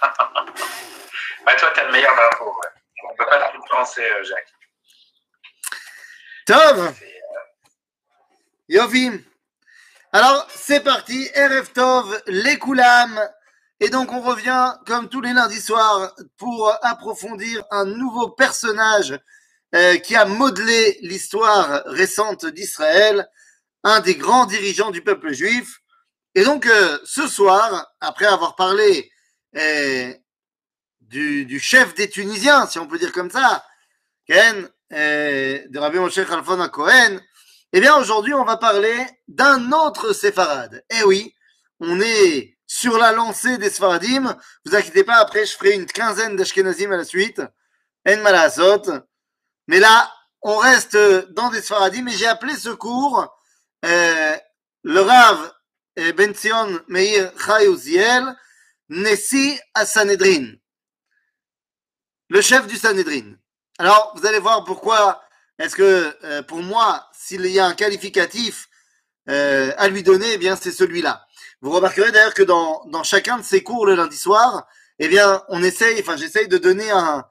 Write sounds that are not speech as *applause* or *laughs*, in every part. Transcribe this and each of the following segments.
*laughs* bah, toi, t'as le meilleur drapeau. Ouais. On peut pas tout penser, euh, Jacques. Tov euh, Yovim. Alors, c'est parti. RF Tov, les Koulam. Et donc, on revient, comme tous les lundis soirs, pour approfondir un nouveau personnage euh, qui a modelé l'histoire récente d'Israël, un des grands dirigeants du peuple juif. Et donc, euh, ce soir, après avoir parlé du, du chef des Tunisiens, si on peut dire comme ça, Ken, euh, de Rabbi Moshe Khalfon Cohen, eh bien, aujourd'hui, on va parler d'un autre séfarade. Eh oui, on est sur la lancée des séfaradim. Vous inquiétez pas, après, je ferai une quinzaine d'ashkenazim à la suite. En malasot. Mais là, on reste dans des séfaradim et j'ai appelé ce cours euh, le Rav euh, Ben Zion Meir Chai Uziel, Nessi à Sanhedrin. Le chef du Sanhedrin. Alors, vous allez voir pourquoi est-ce que, euh, pour moi, s'il y a un qualificatif euh, à lui donner, eh bien, c'est celui-là. Vous remarquerez d'ailleurs que dans, dans chacun de ces cours le lundi soir, eh bien, on essaye, enfin, j'essaye de donner un,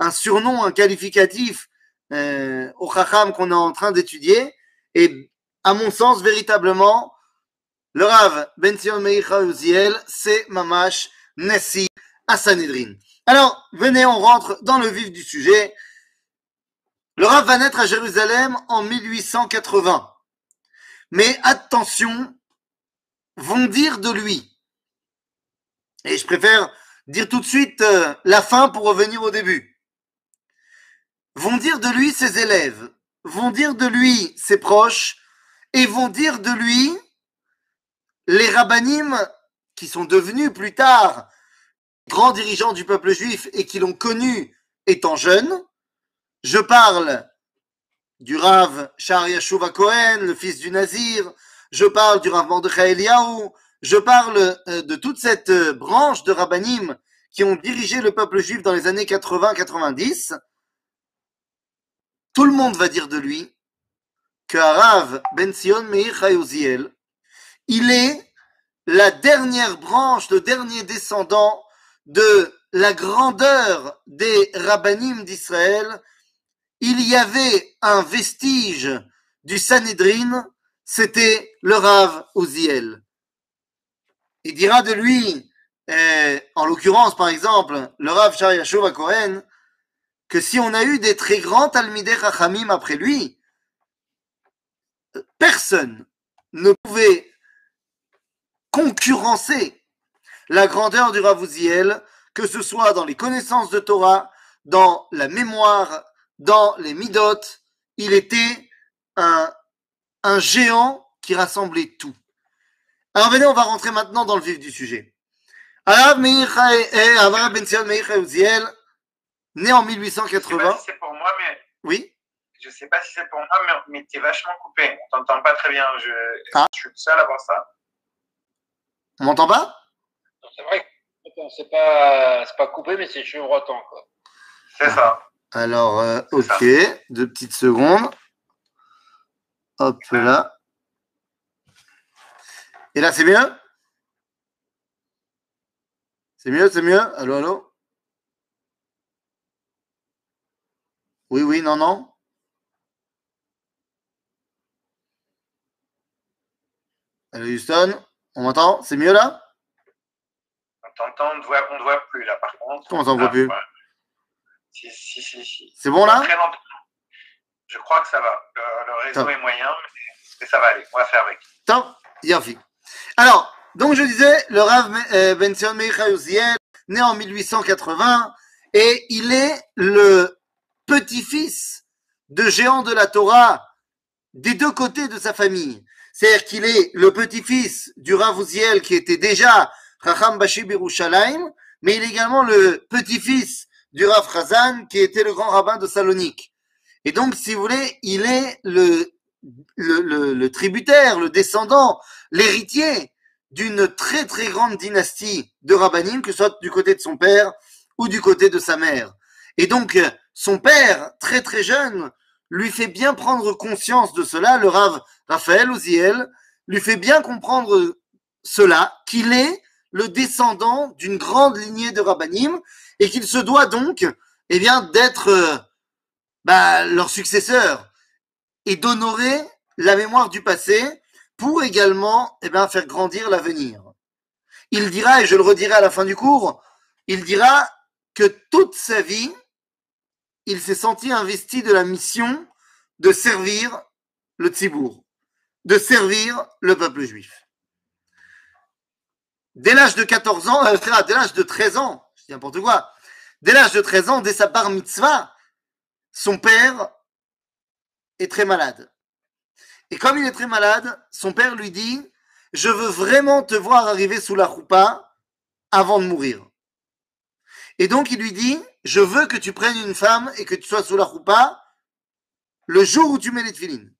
un surnom, un qualificatif euh, au Chacham qu'on est en train d'étudier. Et à mon sens, véritablement, le Rav Ben Zion Meir Uziel, c'est Mamash Nessi à Sanhedrin. Alors, venez, on rentre dans le vif du sujet. Le Rav va naître à Jérusalem en 1880. Mais attention, vont dire de lui. Et je préfère dire tout de suite euh, la fin pour revenir au début. Vont dire de lui ses élèves, vont dire de lui ses proches, et vont dire de lui les rabbinim qui sont devenus plus tard grands dirigeants du peuple juif et qui l'ont connu étant jeune. Je parle du Rav Shar Yashuva Cohen, le fils du Nazir. Je parle du Rav Mordechai Eliyahu. Je parle euh, de toute cette euh, branche de rabbinim qui ont dirigé le peuple juif dans les années 80-90. Tout le monde va dire de lui que Rav Ben Sion Meir Chayuziel, il est la dernière branche, le dernier descendant de la grandeur des rabbinim d'Israël. Il y avait un vestige du Sanhedrin, c'était le Rav Uziel. Il dira de lui, euh, en l'occurrence par exemple, le Rav Shar Yashua Cohen, que si on a eu des très grands Talmidei Chachamim après lui, personne ne pouvait concurrencer la grandeur du Rav Uziel, que ce soit dans les connaissances de Torah, dans la mémoire, dans les midot, il était un, un géant qui rassemblait tout. Alors venez, on va rentrer maintenant dans le vif du sujet. Arav eh, Avraham Ben Sion né en Je sais 1880. pas si c'est pour moi, mais Oui, je sais pas si c'est pour moi, mais, mais t'es vachement coupé. On t'entend pas très bien. Je, Ah. je suis le seul à voir ça. On m'entend pas? C'est vrai que c'est pas, c'est pas coupé, mais c'est chevrotant, quoi. C'est ça. Alors, euh, ça. ok, deux petites secondes. Hop là. Et là, c'est mieux? C'est mieux, c'est mieux? Allô, allô? Oui, oui, non, non Allô, Houston? On m'entend? C'est mieux là? On t'entend, on ne voit, on te voit plus là, par contre. Comment ça, on voit Ah, plus? ouais. Si, si, si, si. C'est bon là? Très lentement. Je crois que ça va. Le, le réseau est moyen, mais, ça va aller. On va faire avec. Top, Yafi. Alors, donc je disais, le Rav euh, Ben Sion Meir né en 1880, et il est le petit-fils de géants de la Torah des deux côtés de sa famille. C'est-à-dire qu'il est le petit-fils du Rav Uziel qui était déjà Chacham Bashi Birushalayim, mais il est également le petit-fils du Rav Chazan qui était le grand rabbin de Salonique. Et donc, si vous voulez, il est le, le, le, le tributaire, le descendant, l'héritier d'une très très grande dynastie de rabbinim, que ce soit du côté de son père ou du côté de sa mère. Et donc, son père, très très jeune, lui fait bien prendre conscience de cela, le Rav Raphaël Ouziel, lui fait bien comprendre cela, qu'il est le descendant d'une grande lignée de rabbinim et qu'il se doit donc, eh bien, d'être euh, bah, leur successeur et d'honorer la mémoire du passé pour également eh bien, faire grandir l'avenir. Il dira, et je le redirai à la fin du cours, il dira que toute sa vie, il s'est senti investi de la mission de servir le Tzibour, de servir le peuple juif. Dès l'âge de 14 ans, euh, dès l'âge de 13 ans, je dis n'importe quoi, dès l'âge de 13 ans, dès sa bar mitzvah, son père est très malade. Et comme il est très malade, son père lui dit Je veux vraiment te voir arriver sous la roupa avant de mourir. Et donc il lui dit Je veux que tu prennes une femme et que tu sois sous la roupa le jour où tu mets les tefilines.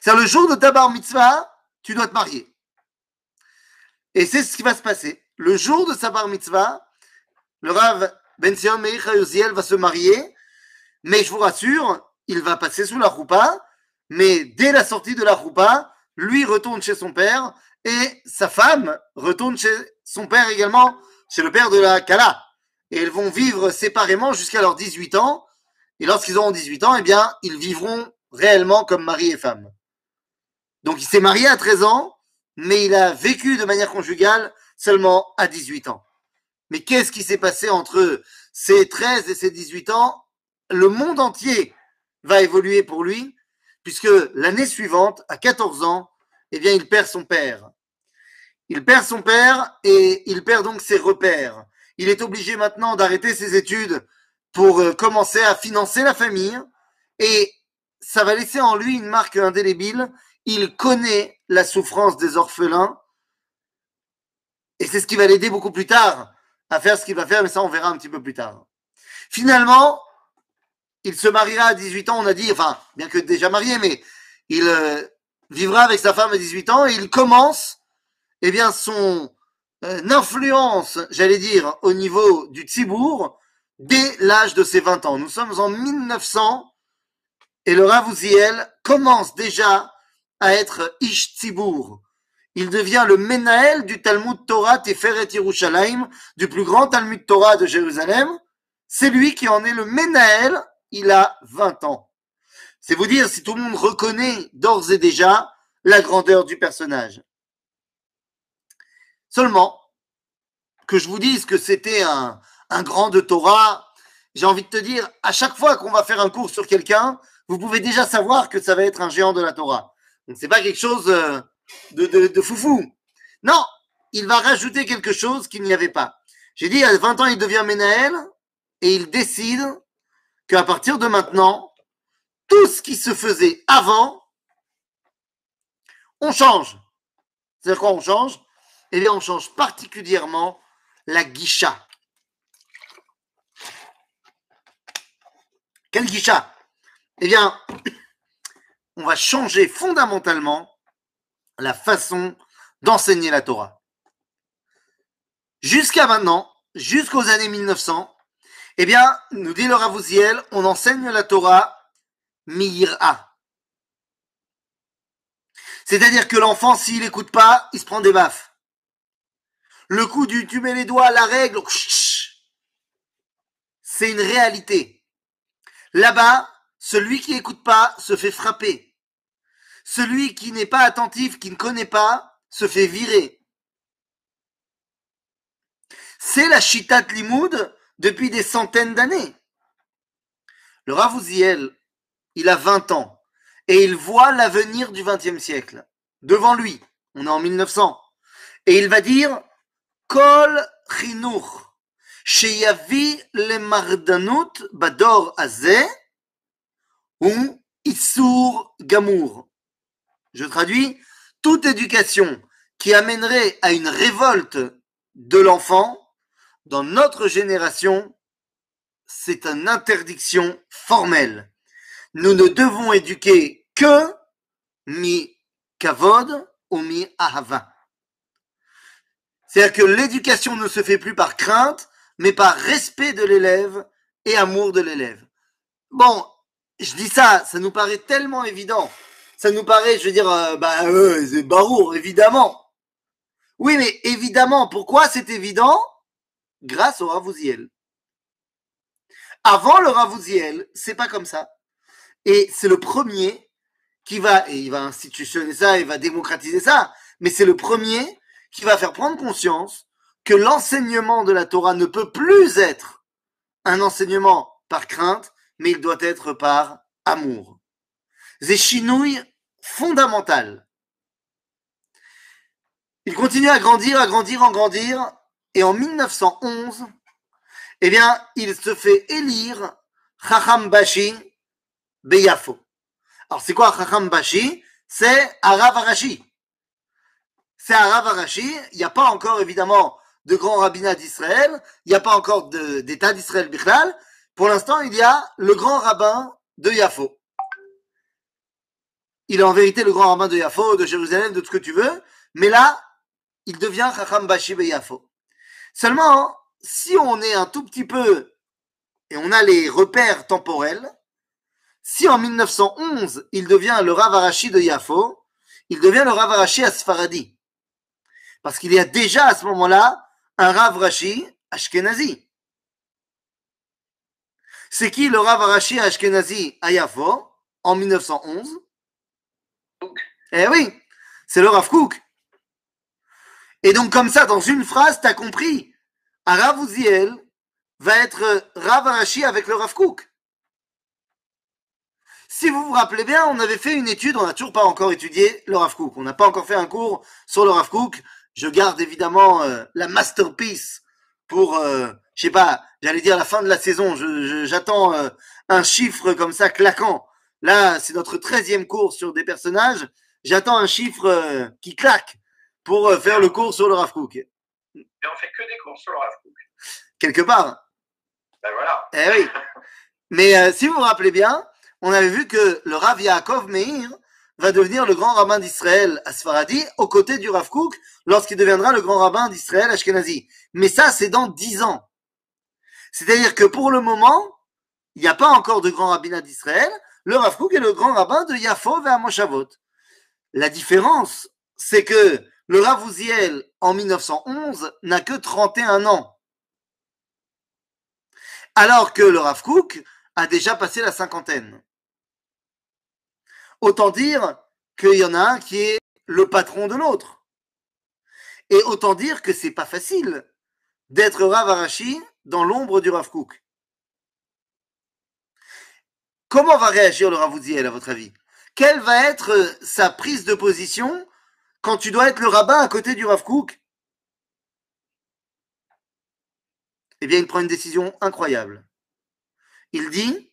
C'est le jour de ta bar mitzvah, tu dois te marier. Et c'est ce qui va se passer. Le jour de sa bar mitzvah, le Rav Ben Sion Meir va se marier, mais je vous rassure, il va passer sous la roupa, mais dès la sortie de la roupa, lui retourne chez son père et sa femme retourne chez son père également, chez le père de la Kala. Et ils vont vivre séparément jusqu'à leurs 18 ans. Et lorsqu'ils auront 18 ans, eh bien, ils vivront réellement comme mari et femme. Donc il s'est marié à 13 ans, mais il a vécu de manière conjugale seulement à 18 ans. Mais qu'est-ce qui s'est passé entre ses 13 et ses 18 ans? Le monde entier va évoluer pour lui, puisque l'année suivante, à 14 ans, eh bien, il perd son père. Il perd son père et il perd donc ses repères. Il est obligé maintenant d'arrêter ses études pour euh, commencer à financer la famille et ça va laisser en lui une marque indélébile. Il connaît la souffrance des orphelins et c'est ce qui va l'aider beaucoup plus tard à faire ce qu'il va faire, mais ça on verra un petit peu plus tard. Finalement, il se mariera à 18 ans, on a dit, enfin, bien que déjà marié, mais il euh, vivra avec sa femme à 18 ans et il commence, eh bien, son euh, influence, j'allais dire, au niveau du Tzibour dès l'âge de ses 20 ans. Nous sommes en 1900 et le Ravouziel commence déjà à être Ish Tzibour. Il devient le Menaël du Talmud Torah Teferet Yerushalayim, du plus grand Talmud Torah de Jérusalem. C'est lui qui en est le Menaël il a 20 ans. C'est vous dire si tout le monde reconnaît d'ores et déjà la grandeur du personnage. Seulement, que je vous dise que c'était un, grand de Torah, j'ai envie de te dire, à chaque fois qu'on va faire un cours sur quelqu'un, vous pouvez déjà savoir que ça va être un géant de la Torah. Donc c'est pas quelque chose euh, de, de, de foufou. Non, il va rajouter quelque chose qu'il n'y avait pas. J'ai dit, à 20 ans, il devient Ménaël et il décide qu'à partir de maintenant, tout ce qui se faisait avant, on change. C'est-à-dire quoi on change? Eh bien, on change particulièrement la guicha. Quelle guicha? Eh bien, *coughs* on va changer fondamentalement la façon d'enseigner la Torah. Jusqu'à maintenant, jusqu'aux années 1900, eh bien, nous dit le Ravouziel, on enseigne la Torah mi'ira. C'est-à-dire que l'enfant, s'il n'écoute pas, il se prend des baffes. Le coup du tu mets les doigts à la règle, c'est une réalité. Là-bas, celui qui n'écoute pas se fait frapper. Celui qui n'est pas attentif, qui ne connaît pas, se fait virer. C'est la Shitat Limoud depuis des centaines d'années. Le Ravouziel, il a 20 ans et il voit l'avenir du XXe siècle devant lui. On est en 1900. Et il va dire Je traduis toute éducation qui amènerait à une révolte de l'enfant dans notre génération, c'est une interdiction formelle. Nous ne devons éduquer que mi kavod ou mi ahava. C'est-à-dire que l'éducation ne se fait plus par crainte, mais par respect de l'élève et amour de l'élève. Bon, je dis ça, ça nous paraît tellement évident. Ça nous paraît, je veux dire, euh, bah, euh, c'est barour, évidemment. Oui, mais évidemment, pourquoi c'est évident? Grâce au Ravouziel. Avant le Ravouziel, c'est pas comme ça. Et c'est le premier qui va, et il va institutionner ça, il va démocratiser ça, mais c'est le premier qui va faire prendre conscience que l'enseignement de la Torah ne peut plus être un enseignement par crainte, mais il doit être par amour. C'est chinouille fondamental. Il continue à grandir, à grandir, à grandir, et en 1911, eh bien, il se fait élire Chacham Bashi Beyafo. Alors, c'est quoi Chacham Bashi? C'est Arav Arashi. C'est Arav Arashi. Il n'y a pas encore, évidemment, de grand rabbinat d'Israël. Il n'y a pas encore d'État d'Israël Bichlal. Pour l'instant, il y a le grand rabbin de Yafo. Il est en vérité le grand rabbin de Yafo, de Jérusalem, de tout ce que tu veux. Mais là, il devient Chacham Bashi Beyafo. Seulement, si on est un tout petit peu, et on a les repères temporels, si en 1911, il devient le Rav Arashi de Yafo, il devient le Rav Arashi Asfaradi. Parce qu'il y a déjà à ce moment-là un Rav Rashi Ashkenazi. C'est qui le Rav Arashi Ashkenazi à Yafo en 1911 Eh oui, c'est le Rav Kook. Et donc comme ça, dans une phrase, tu as compris. Un Rav Uziel va être Rav Arashi avec le Rav Kook. Si vous vous rappelez bien, on avait fait une étude, on n'a toujours pas encore étudié le Rav Kook. On n'a pas encore fait un cours sur le Rav Kook. Je garde évidemment euh, la masterpiece pour, euh, je sais pas, j'allais dire la fin de la saison. J'attends euh, un chiffre comme ça claquant. Là, c'est notre treizième cours sur des personnages. J'attends un chiffre euh, qui claque pour euh, faire le cours sur le Rav Kook. Et on fait que des cours sur le Rav Kook. Quelque part. Ben voilà. Eh oui. Mais euh, si vous vous rappelez bien, on avait vu que le Rav Yaakov Meir va devenir le grand rabbin d'Israël à aux côtés du Rav Kook lorsqu'il deviendra le grand rabbin d'Israël Ashkenazi. Mais ça, c'est dans dix ans. C'est-à-dire que pour le moment, il n'y a pas encore de grand rabbinat d'Israël. Le Rav Kook est le grand rabbin de Yafo vers Moshavot. La différence, c'est que le Rav Uziel, en 1911, n'a que 31 ans. Alors que le Rav Kook a déjà passé la cinquantaine. Autant dire qu'il y en a un qui est le patron de l'autre. Et autant dire que c'est pas facile d'être Rav Arashi dans l'ombre du Rav Kook. Comment va réagir le Rav Uziel, à votre avis? Quelle va être sa prise de position quand tu dois être le rabbin à côté du Rav Kook? Eh bien, il prend une décision incroyable. Il dit,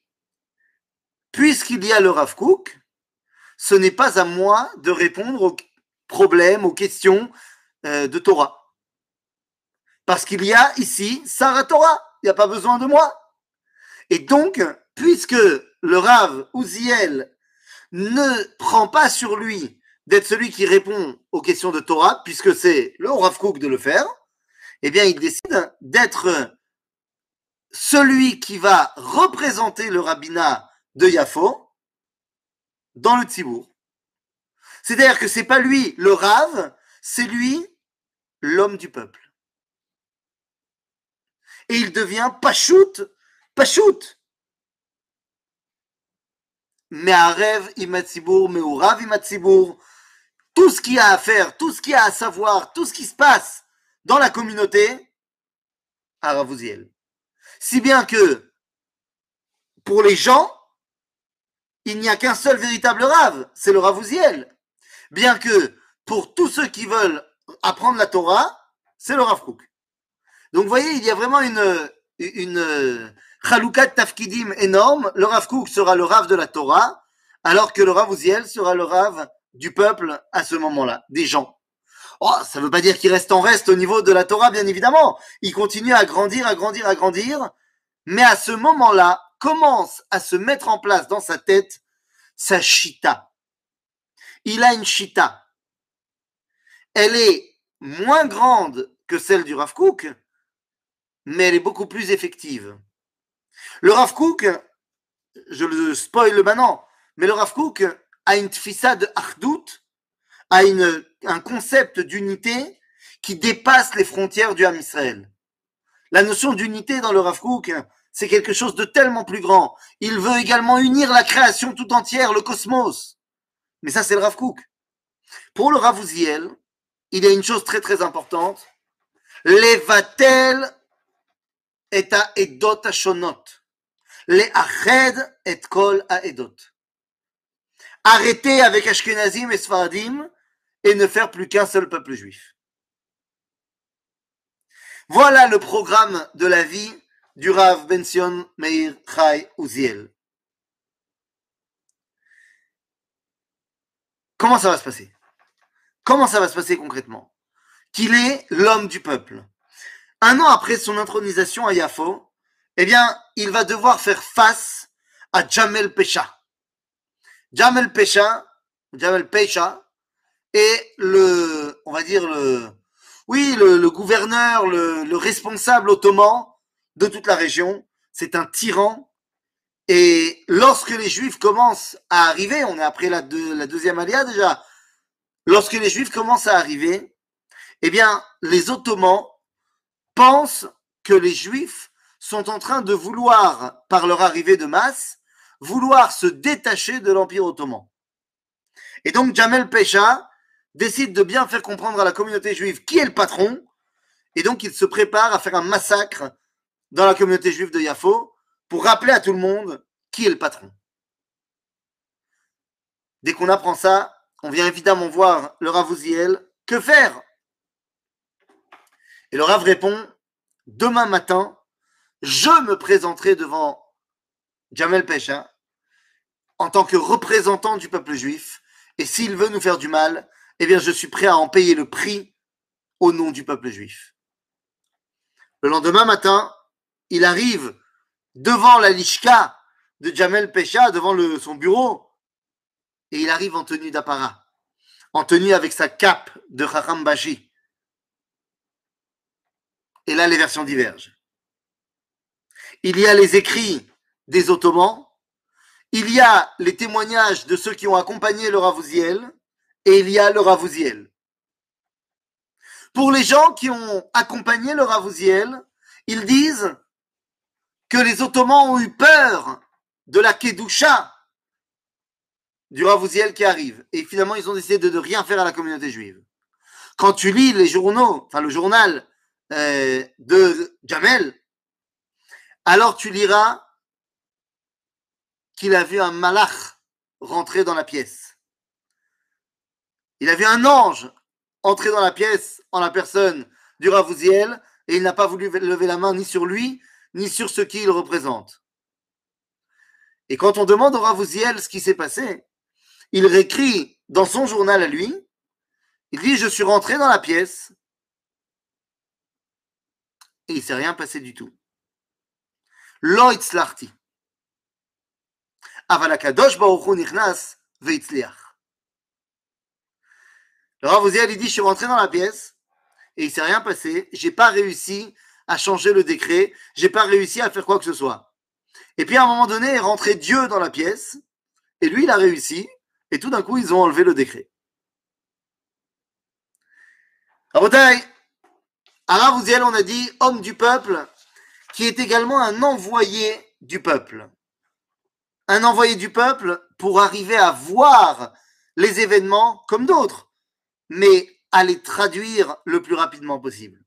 puisqu'il y a le Rav Kook, ce n'est pas à moi de répondre aux problèmes, aux questions euh, de Torah. Parce qu'il y a ici Sarah Torah. Il n'y a pas besoin de moi. Et donc, puisque le Rav Uziel ne prend pas sur lui d'être celui qui répond aux questions de Torah, puisque c'est le Rav Kook de le faire, eh bien, il décide d'être celui qui va représenter le rabbinat de Yafo dans le Tzibour. C'est-à-dire que c'est pas lui le Rav, c'est lui l'homme du peuple. Et il devient Pachout, Pachout. Me'arev imatzibour, me'urav imatzibour. Tout ce qu'il y a à faire, tout ce qu'il y a à savoir, tout ce qui se passe dans la communauté, à. Si bien que, pour les gens, il n'y a qu'un seul véritable Rav, c'est le Ravouziel. Bien que, pour tous ceux qui veulent apprendre la Torah, c'est le Rav Kook. Donc, vous voyez, il y a vraiment une, une chaloukat tafkidim énorme. Le Rav Kook sera le Rav de la Torah, alors que le Rav Uziel sera le Rav du peuple à ce moment-là, des gens. Oh, ça ne veut pas dire qu'il reste en reste au niveau de la Torah, bien évidemment. Il continue à grandir, à grandir, à grandir. Mais à ce moment-là, commence à se mettre en place dans sa tête sa chita. Il a une chita. Elle est moins grande que celle du Rav Kook, mais elle est beaucoup plus effective. Le Rav Kook, je le spoil maintenant, mais le Rav Kook a une tfissa de Achdout, a un concept d'unité qui dépasse les frontières du Ham Israël. La notion d'unité dans le Rav Kook, c'est quelque chose de tellement plus grand. Il veut également unir la création tout entière, le cosmos. Mais ça, c'est le Rav Kook. Pour le Rav Uziel, il y a une chose très très importante. Levatel et à edot shonot. Les ached et kol edot. Arrêter avec Ashkenazim et Sfaradim et ne faire plus qu'un seul peuple juif. Voilà le programme de la vie du Rav Bension Meir Chai Uziel. Comment ça va se passer? Comment ça va se passer concrètement? Qu'il est l'homme du peuple. Un an après son intronisation à Yafo, eh bien, il va devoir faire face à Jamel Pesha. Jamel Pesha, Jamel Pesha, est le, on va dire le, oui, le, gouverneur, le, responsable ottoman de toute la région. C'est un tyran. Et lorsque les Juifs commencent à arriver, on est après la, deuxième alia déjà, lorsque les Juifs commencent à arriver, eh bien, les Ottomans pensent que les Juifs sont en train de vouloir, par leur arrivée de masse, vouloir se détacher de l'Empire ottoman. Et donc Jamel Pesha décide de bien faire comprendre à la communauté juive qui est le patron, et donc il se prépare à faire un massacre dans la communauté juive de Yafo pour rappeler à tout le monde qui est le patron. Dès qu'on apprend ça, on vient évidemment voir le Rav Que faire? Et le Rav répond Demain matin, je me présenterai devant Jamel Pesha en tant que représentant du peuple juif. Et s'il veut nous faire du mal, eh bien, je suis prêt à en payer le prix au nom du peuple juif. Le lendemain matin, il arrive devant la lishka de Jamel Pesha, devant son bureau, et il arrive en tenue d'apparat, en tenue avec sa cape de Chacham Bashi. Et là, les versions divergent. Il y a les écrits des Ottomans, il y a les témoignages de ceux qui ont accompagné le Ravouziel, et il y a le Ravouziel. Pour les gens qui ont accompagné le Ravouziel, ils disent que les Ottomans ont eu peur de la Kedusha du Ravouziel qui arrive. Et finalement, ils ont décidé de ne rien faire à la communauté juive. Quand tu lis les journaux, enfin le journal euh, de Jamel, alors tu liras qu'il a vu un malach rentrer dans la pièce. Il a vu un ange entrer dans la pièce en la personne du Ravouziel et il n'a pas voulu lever la main ni sur lui, ni sur ce qu'il représente. Et quand on demande au Ravouziel ce qui s'est passé, il réécrit dans son journal à lui, il dit Je suis rentré dans la pièce et il ne s'est rien passé du tout. Avalakadosh. Le Ravouziel, il dit, je suis rentré dans la pièce et il s'est rien passé. J'ai pas réussi à changer le décret. J'ai pas réussi à faire quoi que ce soit. Et puis à un moment donné est rentré Dieu dans la pièce et lui, il a réussi. Et tout d'un coup, ils ont enlevé le décret. Rabotaï, à Ravouziel, on a dit homme du peuple, qui est également un envoyé du peuple. Un envoyé du peuple pour arriver à voir les événements comme d'autres mais à les traduire le plus rapidement possible.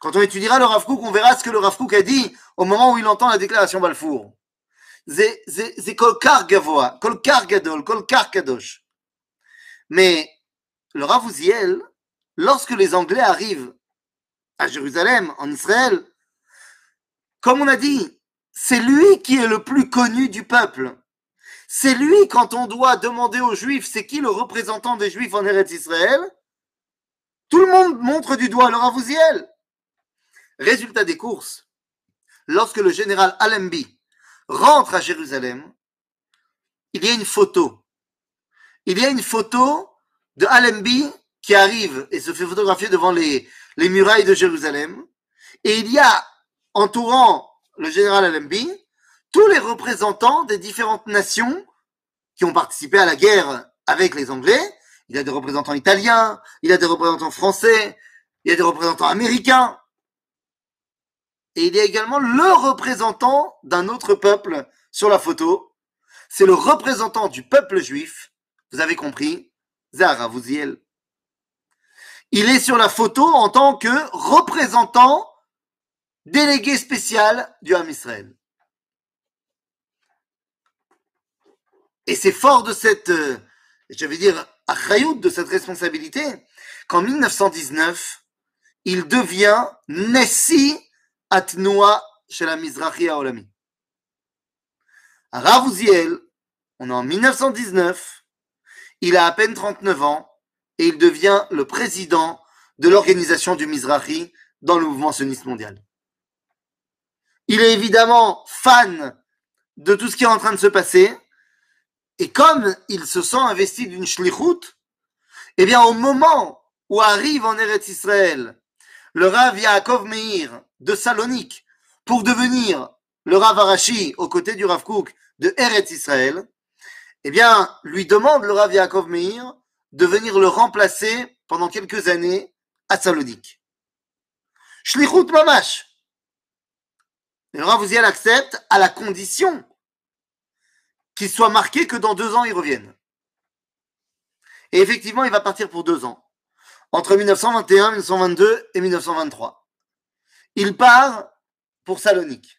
Quand on étudiera le Rav on verra ce que le Rav a dit au moment où il entend la déclaration Balfour. C'est kolkar gavoa, kolkar gadol, kolkar kadosh. Mais le Rav lorsque les Anglais arrivent à Jérusalem, en Israël, comme on a dit, c'est lui qui est le plus connu du peuple. C'est lui, quand on doit demander aux Juifs, c'est qui le représentant des Juifs en Eretz Israël Tout le monde montre du doigt le Ravouziel. Résultat des courses, lorsque le général Alembi rentre à Jérusalem, il y a une photo. Il y a une photo de Alembi qui arrive et se fait photographier devant les, les murailles de Jérusalem. Et il y a, entourant le général Alembi, tous les représentants des différentes nations qui ont participé à la guerre avec les Anglais il a des représentants italiens, il a des représentants français, il y a des représentants américains. Et il y a également le représentant d'un autre peuple sur la photo. C'est le représentant du peuple juif. Vous avez compris? Zahra Vouziel. Il est sur la photo en tant que représentant délégué spécial du Ham Israël. Et c'est fort de cette, euh, je vais dire, de cette responsabilité, qu'en 1919, il devient Nessi Atnoua chez la Mizrahi Olami. Rav Uziel, on est en 1919, il a à peine 39 ans et il devient le président de l'organisation du Mizrahi dans le mouvement sioniste mondial. Il est évidemment fan de tout ce qui est en train de se passer et comme il se sent investi d'une shlichut, eh bien au moment où arrive en Eretz Israël le Rav Yaakov Meir de Salonique pour devenir le Rav Arashi aux côtés du Rav Kook de Eretz Israël, eh bien, lui demande le Rav Yaakov Meir de venir le remplacer pendant quelques années à Salonique. Shlichut Mamash. Le Rav Uziel accepte à la condition qu'il soit marqué que dans deux ans, il revienne. Et effectivement, il va partir pour deux ans entre 1921, 1922 et 1923. Il part pour Salonique.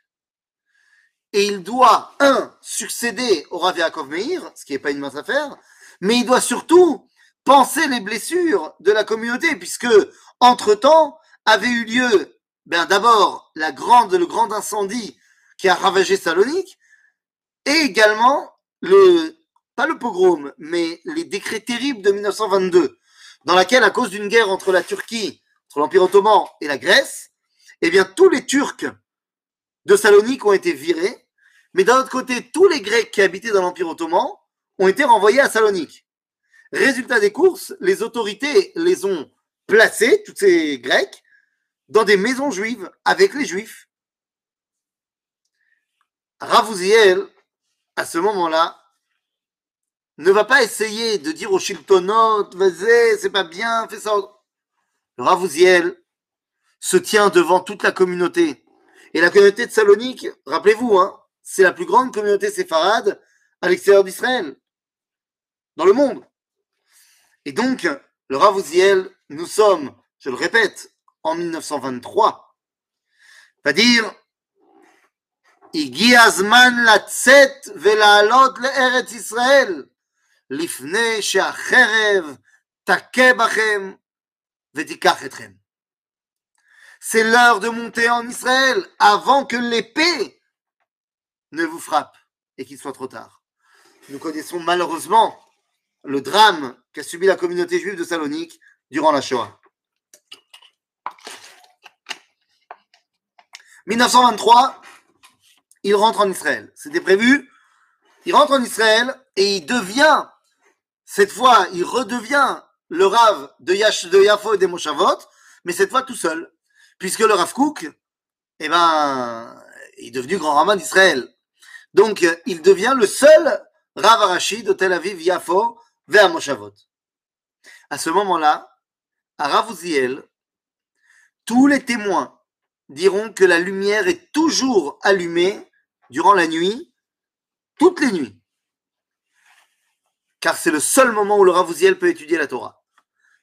Et il doit, un, succéder au Rav Yaakov Meir, ce qui n'est pas une mince affaire, mais il doit surtout penser les blessures de la communauté, puisque, entre-temps, avait eu lieu, ben, d'abord, le grand incendie qui a ravagé Salonique, et également le, pas le pogrom, mais les décrets terribles de 1922, dans laquelle, à cause d'une guerre entre la Turquie, entre l'Empire ottoman et la Grèce, eh bien, tous les Turcs de Salonique ont été virés, mais d'un autre côté, tous les Grecs qui habitaient dans l'Empire ottoman ont été renvoyés à Salonique. Résultat des courses, les autorités les ont placés, tous ces Grecs, dans des maisons juives avec les Juifs. Ravouziel, à ce moment-là, ne va pas essayer de dire au Shiltonot, vas-y, c'est pas bien, fais ça. Ravouziel se tient devant toute la communauté. Et la communauté de Salonique, rappelez-vous, hein, c'est la plus grande communauté séfarade à l'extérieur d'Israël, dans le monde. Et donc, le Ravouziel, nous sommes, je le répète, en 1923, va dire C'est l'heure de monter en Israël avant que l'épée ne vous frappe et qu'il soit trop tard. Nous connaissons malheureusement le drame qu'a subi la communauté juive de Salonique durant la Shoah. 1923, il rentre en Israël. C'était prévu. Il rentre en Israël et il devient cette fois, il redevient le Rav de, Yash, de Yafo et des Moshavot, mais cette fois tout seul. Puisque le Rav Kouk, eh ben, est devenu grand rabbin d'Israël. Donc, il devient le seul Rav Arashi de Tel Aviv, Yafo, vers Moshavot. À ce moment-là, à Rav Uziel, tous les témoins diront que la lumière est toujours allumée durant la nuit, toutes les nuits car c'est le seul moment où le Ravouziel peut étudier la Torah.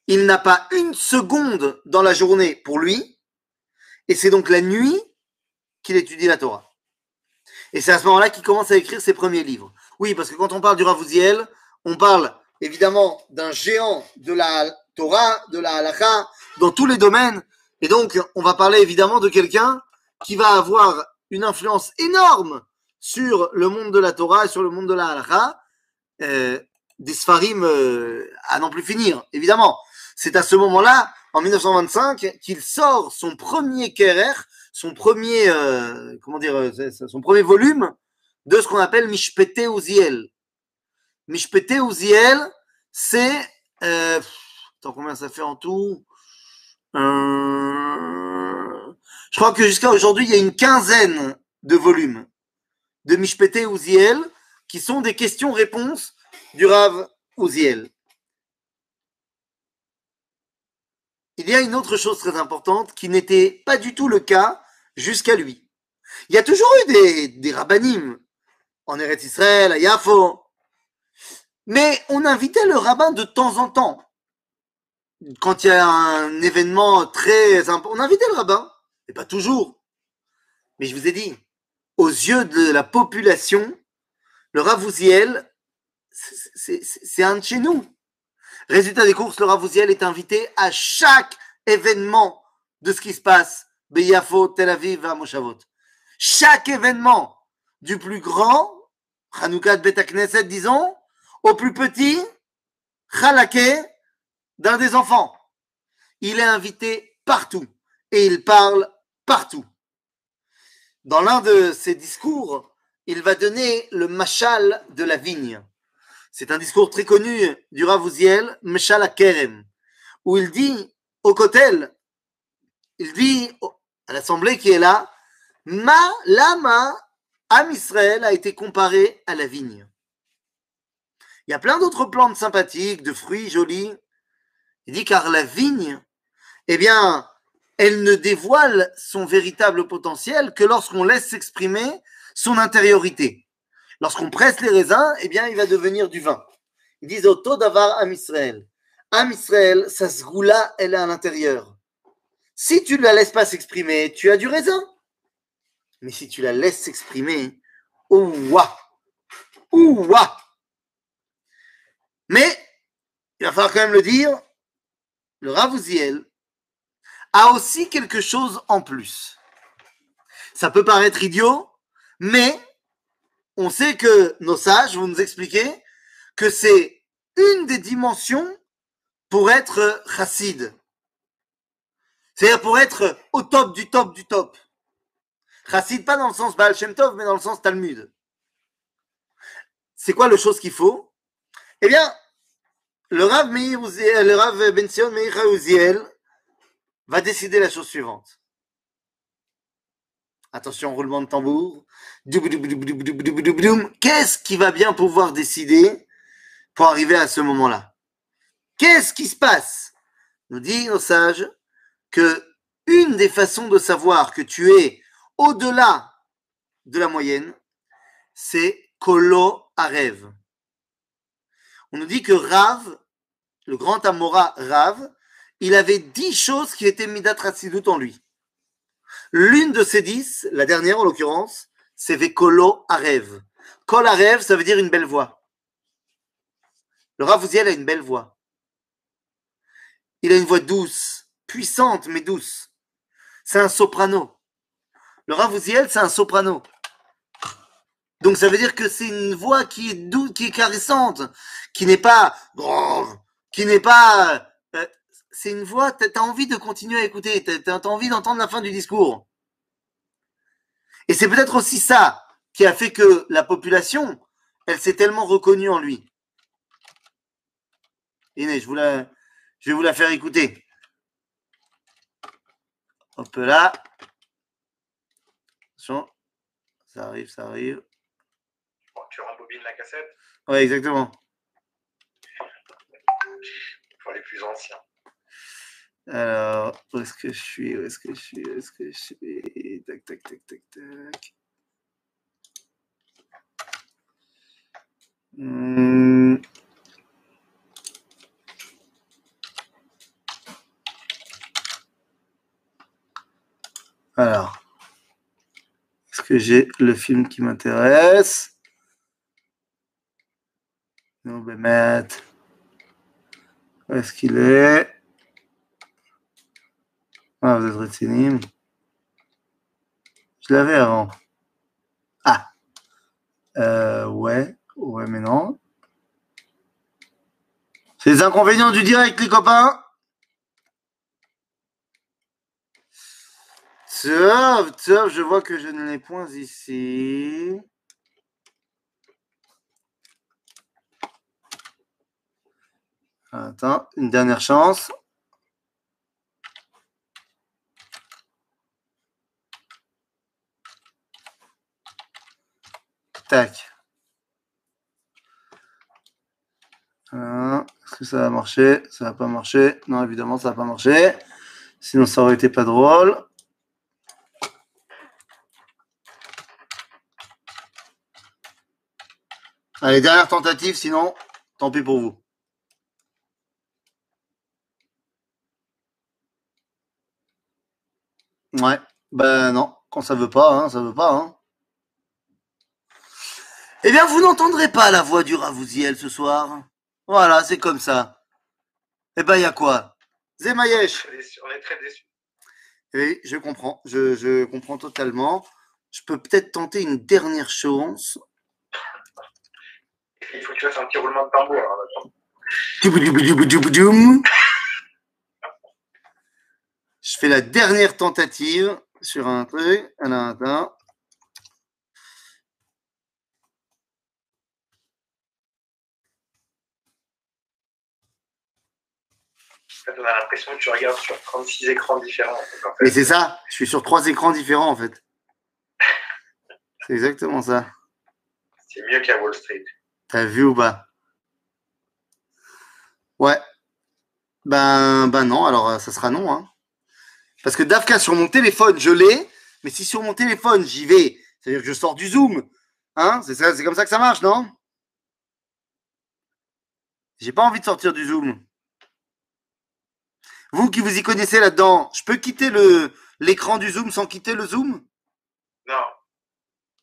Il n'a pas une seconde dans la journée pour lui, et c'est donc la nuit qu'il étudie la Torah. Et c'est à ce moment-là qu'il commence à écrire ses premiers livres. Oui, parce que quand on parle du Ravouziel, on parle évidemment d'un géant de la Torah, de la halakha, dans tous les domaines. Et donc, on va parler évidemment de quelqu'un qui va avoir une influence énorme sur le monde de la Torah et sur le monde de la halakha. Euh, des Sfarim euh, à n'en plus finir, évidemment. C'est à ce moment-là, en 1925, qu'il sort son premier Kerer, son premier, euh, comment dire, euh, son premier volume de ce qu'on appelle Mishpete Uziel. Mishpete Uziel, c'est, euh, attends, combien ça fait en tout? Euh, Je crois que jusqu'à aujourd'hui, il y a une quinzaine de volumes de Mishpete Uziel qui sont des questions-réponses du Rav Uziel. Il y a une autre chose très importante qui n'était pas du tout le cas jusqu'à lui. Il y a toujours eu des, des en Eretz Israël, à Yafo. Mais on invitait le rabbin de temps en temps. Quand il y a un événement très important, on invitait le rabbin. Mais pas toujours. Mais je vous ai dit, aux yeux de la population, le Ravouziel, c'est un de chez nous. Résultat des courses, le Ravouziel est invité à chaque événement de ce qui se passe. Beyafo, Tel Aviv, à Moshavot. Chaque événement, du plus grand, Hanoukat Bet Knesset, disons, au plus petit, Khalaké, d'un des enfants. Il est invité partout et il parle partout. Dans l'un de ses discours, il va donner le machal de la vigne. C'est un discours très connu du Ravouziel, Meshal Akerem, où il dit au Kotel, il dit à l'assemblée qui est là, Ma lama Am Israël a été comparé à la vigne. Il y a plein d'autres plantes sympathiques, de fruits jolis. Il dit car la vigne, eh bien, elle ne dévoile son véritable potentiel que lorsqu'on laisse s'exprimer son intériorité. Lorsqu'on presse les raisins, eh bien, il va devenir du vin. Ils disent Auto d'avar Am Israël. Am Israël, sa sgoula, elle est à l'intérieur. Si tu ne la laisses pas s'exprimer, tu as du raisin. Mais si tu la laisses s'exprimer, ouah, ouah. Mais, il va falloir quand même le dire, le Ravouziel a aussi quelque chose en plus. Ça peut paraître idiot, mais on sait que nos sages vont nous expliquer que c'est une des dimensions pour être chassid. C'est-à-dire pour être au top du top du top. Chassid, pas dans le sens Baal Shem Tov, mais dans le sens Talmud. C'est quoi le chose qu'il faut? Eh bien, le Rav, Meir, le Rav Ben Sion Meir Uziel va décider la chose suivante. Attention, roulement de tambour. Qu'est-ce qui va bien pouvoir décider pour arriver à ce moment-là? Qu'est-ce qui se passe? Nous dit nos sages que une des façons de savoir que tu es au-delà de la moyenne, c'est Kolo Arev. On nous dit que Rav, le grand Amora Rav, il avait dix choses qui étaient Midat Ratsidut en lui. L'une de ces dix, la dernière en l'occurrence, c'est Vekolo Arev. Kol Arev, ça veut dire une belle voix. Le Rav Uziel a une belle voix. Il a une voix douce, puissante mais douce. C'est un soprano. Le Ravouziel, c'est un soprano. Donc ça veut dire que c'est une voix qui est douce, qui est caressante, qui n'est pas qui n'est pas. Euh, c'est une voix, tu as envie de continuer à écouter, tu as, envie d'entendre la fin du discours. Et c'est peut-être aussi ça qui a fait que la population, elle s'est tellement reconnue en lui. Inès, je, vous la, je vais vous la faire écouter. Hop là. Ça arrive, ça arrive. tu rembobines la cassette Ouais, exactement. Pour les plus anciens. Alors, où est-ce que je suis Où est-ce que je suis Où est-ce que je suis? Tac, tac, tac, tac, tac. Hmm. Alors. Est-ce que j'ai le film qui m'intéresse? Non, ben mettre. Où est-ce qu'il est? Ah, vous êtes rétinim. Je l'avais avant. Ah euh, Ouais, ouais, mais non. C'est les inconvénients du direct, les copains je vois que je ne l'ai point ici. Attends, une dernière chance. Tac. Est-ce que ça va marcher Ça va pas marcher Non, évidemment, ça va pas marcher. Sinon, ça aurait été pas drôle. Allez, dernière tentative, sinon, tant pis pour vous. Ouais, ben non, quand ça veut pas, hein, ça veut pas. Hein. Eh bien, vous n'entendrez pas la voix du Ravouziel ce soir. Voilà, c'est comme ça. Eh ben, il y a quoi? Zemayesh. On est très déçus. Oui, je comprends, je, je comprends totalement. Je peux peut-être tenter une dernière chance. Il faut que tu fasses un petit roulement de tambour. hein. Je fais la dernière tentative sur un truc. Alors, attends. En fait, on a l'impression que tu regardes sur 36 écrans différents. En fait, Mais c'est ça, je suis sur trois écrans différents en fait. *laughs* C'est exactement ça. c'est mieux qu'à Wall Street. T'as vu ou pas? Ouais. Ben, ben non, alors euh, ça sera non. Hein. Parce que Dafka, sur mon téléphone, je l'ai, mais si sur mon téléphone j'y vais, c'est-à-dire que je sors du Zoom, hein, c'est ça- c'est comme ça que ça marche, non? J'ai pas envie de sortir du Zoom. Vous qui vous y connaissez là-dedans, je peux quitter le l'écran du Zoom sans quitter le Zoom? Non,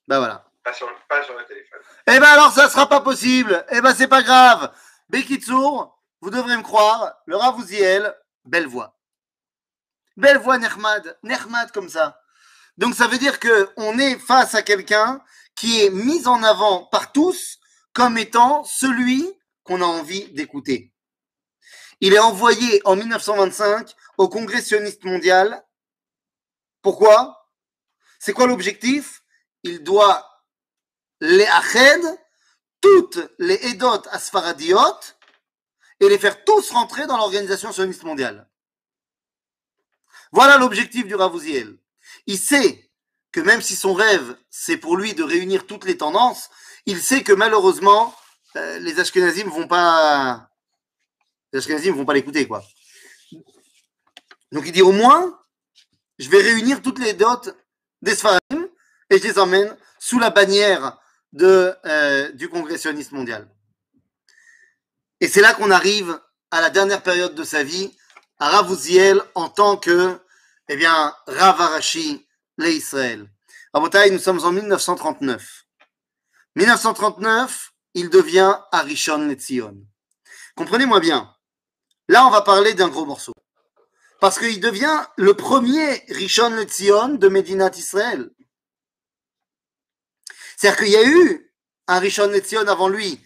Ben voilà. pas sur, pas sur le téléphone. Eh ben alors ça sera pas possible. Eh ben c'est pas grave. Bekitsour, vous devrez me croire, le Ravouziel, belle voix. Belle voix Nehmad, Nehmad comme ça. Donc ça veut dire que on est face à quelqu'un qui est mis en avant par tous comme étant celui qu'on a envie d'écouter. Il est envoyé en 1925 au Congrès sioniste mondial. Pourquoi? C'est quoi l'objectif? Il doit les ached, toutes les Edot asfaradiot, et les faire tous rentrer dans l'organisation sioniste mondiale. Voilà l'objectif du Ravouziel. Il sait que même si son rêve, c'est pour lui de réunir toutes les tendances, il sait que malheureusement, euh, les Ashkenazim vont pas, les Ashkenazim vont pas l'écouter, quoi. Donc il dit au moins, je vais réunir toutes les dots des Sfaradim et je les emmène sous la bannière de, euh, du Congrès sioniste mondial. Et c'est là qu'on arrive à la dernière période de sa vie, à Ravouziel en tant que, eh bien, Rav Arashi, les Israël. Rabotai, nous sommes en 1939. 1939, il devient Arishon Letzion. Comprenez-moi bien. Là, on va parler d'un gros morceau. Parce qu'il devient le premier Rishon Letzion de Medinat Israël. C'est-à-dire qu'il y a eu un Rishon Letzion avant lui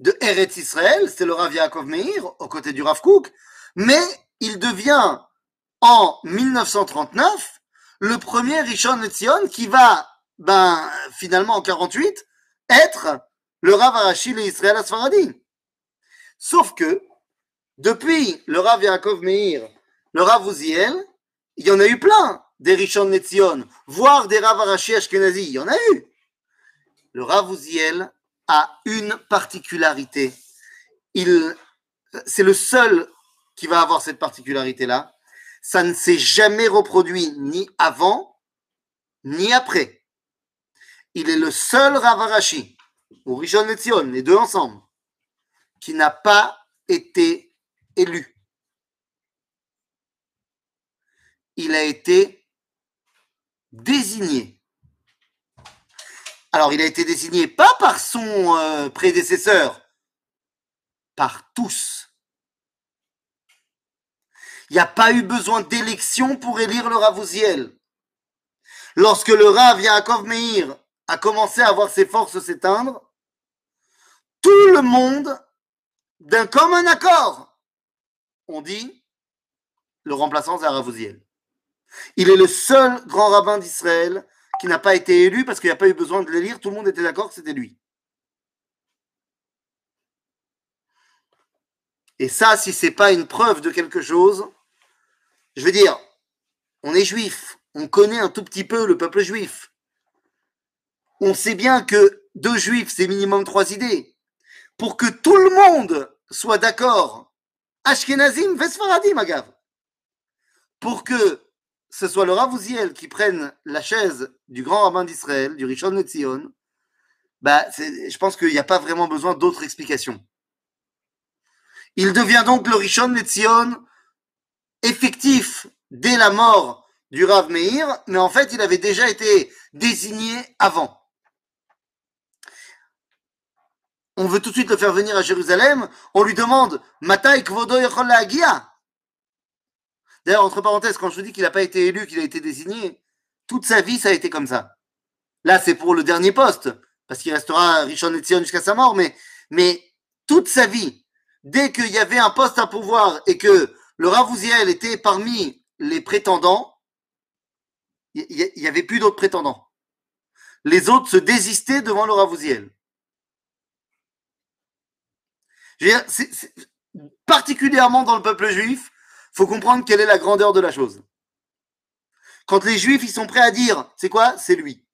de Eretz Israël, c'était le Rav Yaakov Meir, aux côtés du Rav Kook, mais il devient en 1939 le premier Rishon Letzion qui va, ben, finalement en 48, être le Rav Arashi le Israël Asfaradi. Sauf que, depuis le Rav Yaakov Meir, le Rav Uziel, il y en a eu plein des Rishon Letzion, voire des Rav Arashi Ashkenazi, il y en a eu. Le Rav Uziel a une particularité. Il, c'est le seul qui va avoir cette particularité-là. Ça ne s'est jamais reproduit ni avant, ni après. Il est le seul Rav Arashi, ou Rishon Letzion, les deux ensemble, qui n'a pas été élu. Il a été désigné. Alors, il a été désigné pas par son euh, prédécesseur, par tous. Il n'y a pas eu besoin d'élection pour élire le Ravouziel. Lorsque le Rav Yaakov Meir a commencé à voir ses forces s'éteindre, tout le monde, d'un commun accord, on dit le remplaçant c'est. Il est le seul grand rabbin d'Israël qui n'a pas été élu parce qu'il n'y a pas eu besoin de l'élire. Tout le monde était d'accord que c'était lui. Et ça, si c'est pas une preuve de quelque chose, je veux dire, on est juif, on connaît un tout petit peu le peuple juif. On sait bien que deux juifs, c'est minimum trois idées. Pour que tout le monde soit d'accord, Ashkenazim, Vesfaradim, Agav. pour que ce soit le Ravouziel qui prenne la chaise du grand rabbin d'Israël, du Rishon Netzion, bah, je pense qu'il n'y a pas vraiment besoin d'autres explications. Il devient donc le Rishon Netzion effectif dès la mort du Rav Meir, mais en fait, il avait déjà été désigné avant. On veut tout de suite le faire venir à Jérusalem, on lui demande Matai Kvodo Agia. D'ailleurs, entre parenthèses, quand je vous dis qu'il n'a pas été élu, qu'il a été désigné, toute sa vie, ça a été comme ça. Là, c'est pour le dernier poste, parce qu'il restera Richon Etzion jusqu'à sa mort, mais, mais toute sa vie, dès qu'il y avait un poste à pouvoir et que le Ravouziel était parmi les prétendants, il n'y avait plus d'autres prétendants. Les autres se désistaient devant le Ravouziel. Particulièrement dans le peuple juif, faut comprendre quelle est la grandeur de la chose. Quand les juifs ils sont prêts à dire, c'est quoi? C'est lui.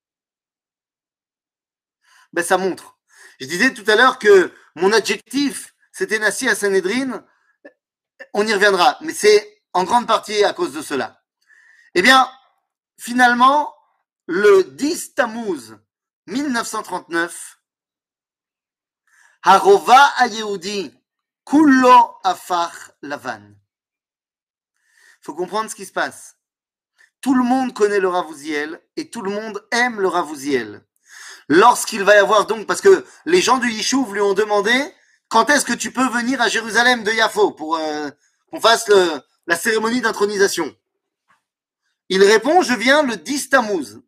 Ben, ça montre. Je disais tout à l'heure que mon adjectif, c'était Nassi à Sanhedrin. On y reviendra, mais c'est en grande partie à cause de cela. Eh bien, finalement, le 10 Tammuz 1939, Harova Ayehudi, Kullo Afar Lavan faut comprendre ce qui se passe. Tout le monde connaît le Ravouziel et tout le monde aime le Ravouziel. Lorsqu'il va y avoir donc, parce que les gens du Yishuv lui ont demandé quand est-ce que tu peux venir à Jérusalem de Yafo pour euh, qu'on fasse la cérémonie d'intronisation? Il répond, je viens le 10 Tammuz.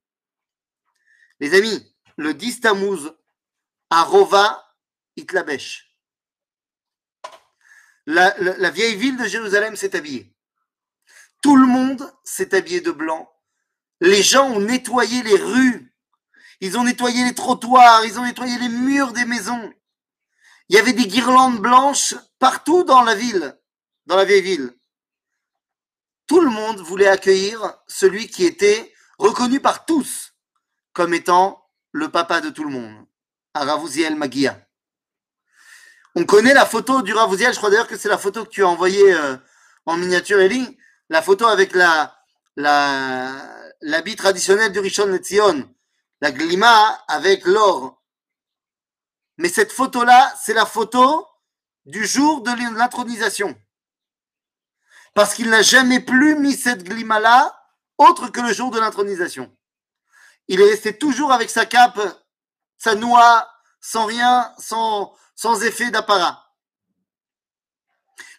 Les amis, le 10 Tammuz à Itlabesh. La, la vieille ville de Jérusalem s'est habillée. Tout le monde s'est habillé de blanc. Les gens ont nettoyé les rues. Ils ont nettoyé les trottoirs. Ils ont nettoyé les murs des maisons. Il y avait des guirlandes blanches partout dans la vieille ville. Tout le monde voulait accueillir celui qui était reconnu par tous comme étant le papa de tout le monde, Ravouziel Magia. On connaît la photo du Ravouziel, je crois d'ailleurs que c'est la photo que tu as envoyée euh, en miniature, Ellie la photo avec la, la, l'habit traditionnel du Rishon Netzion, la glima avec l'or. Mais cette photo-là, c'est la photo du jour de l'intronisation. Parce qu'il n'a jamais plus mis cette glima-là autre que le jour de l'intronisation. Il est resté toujours avec sa cape, sa noix, sans rien, sans, sans effet d'apparat.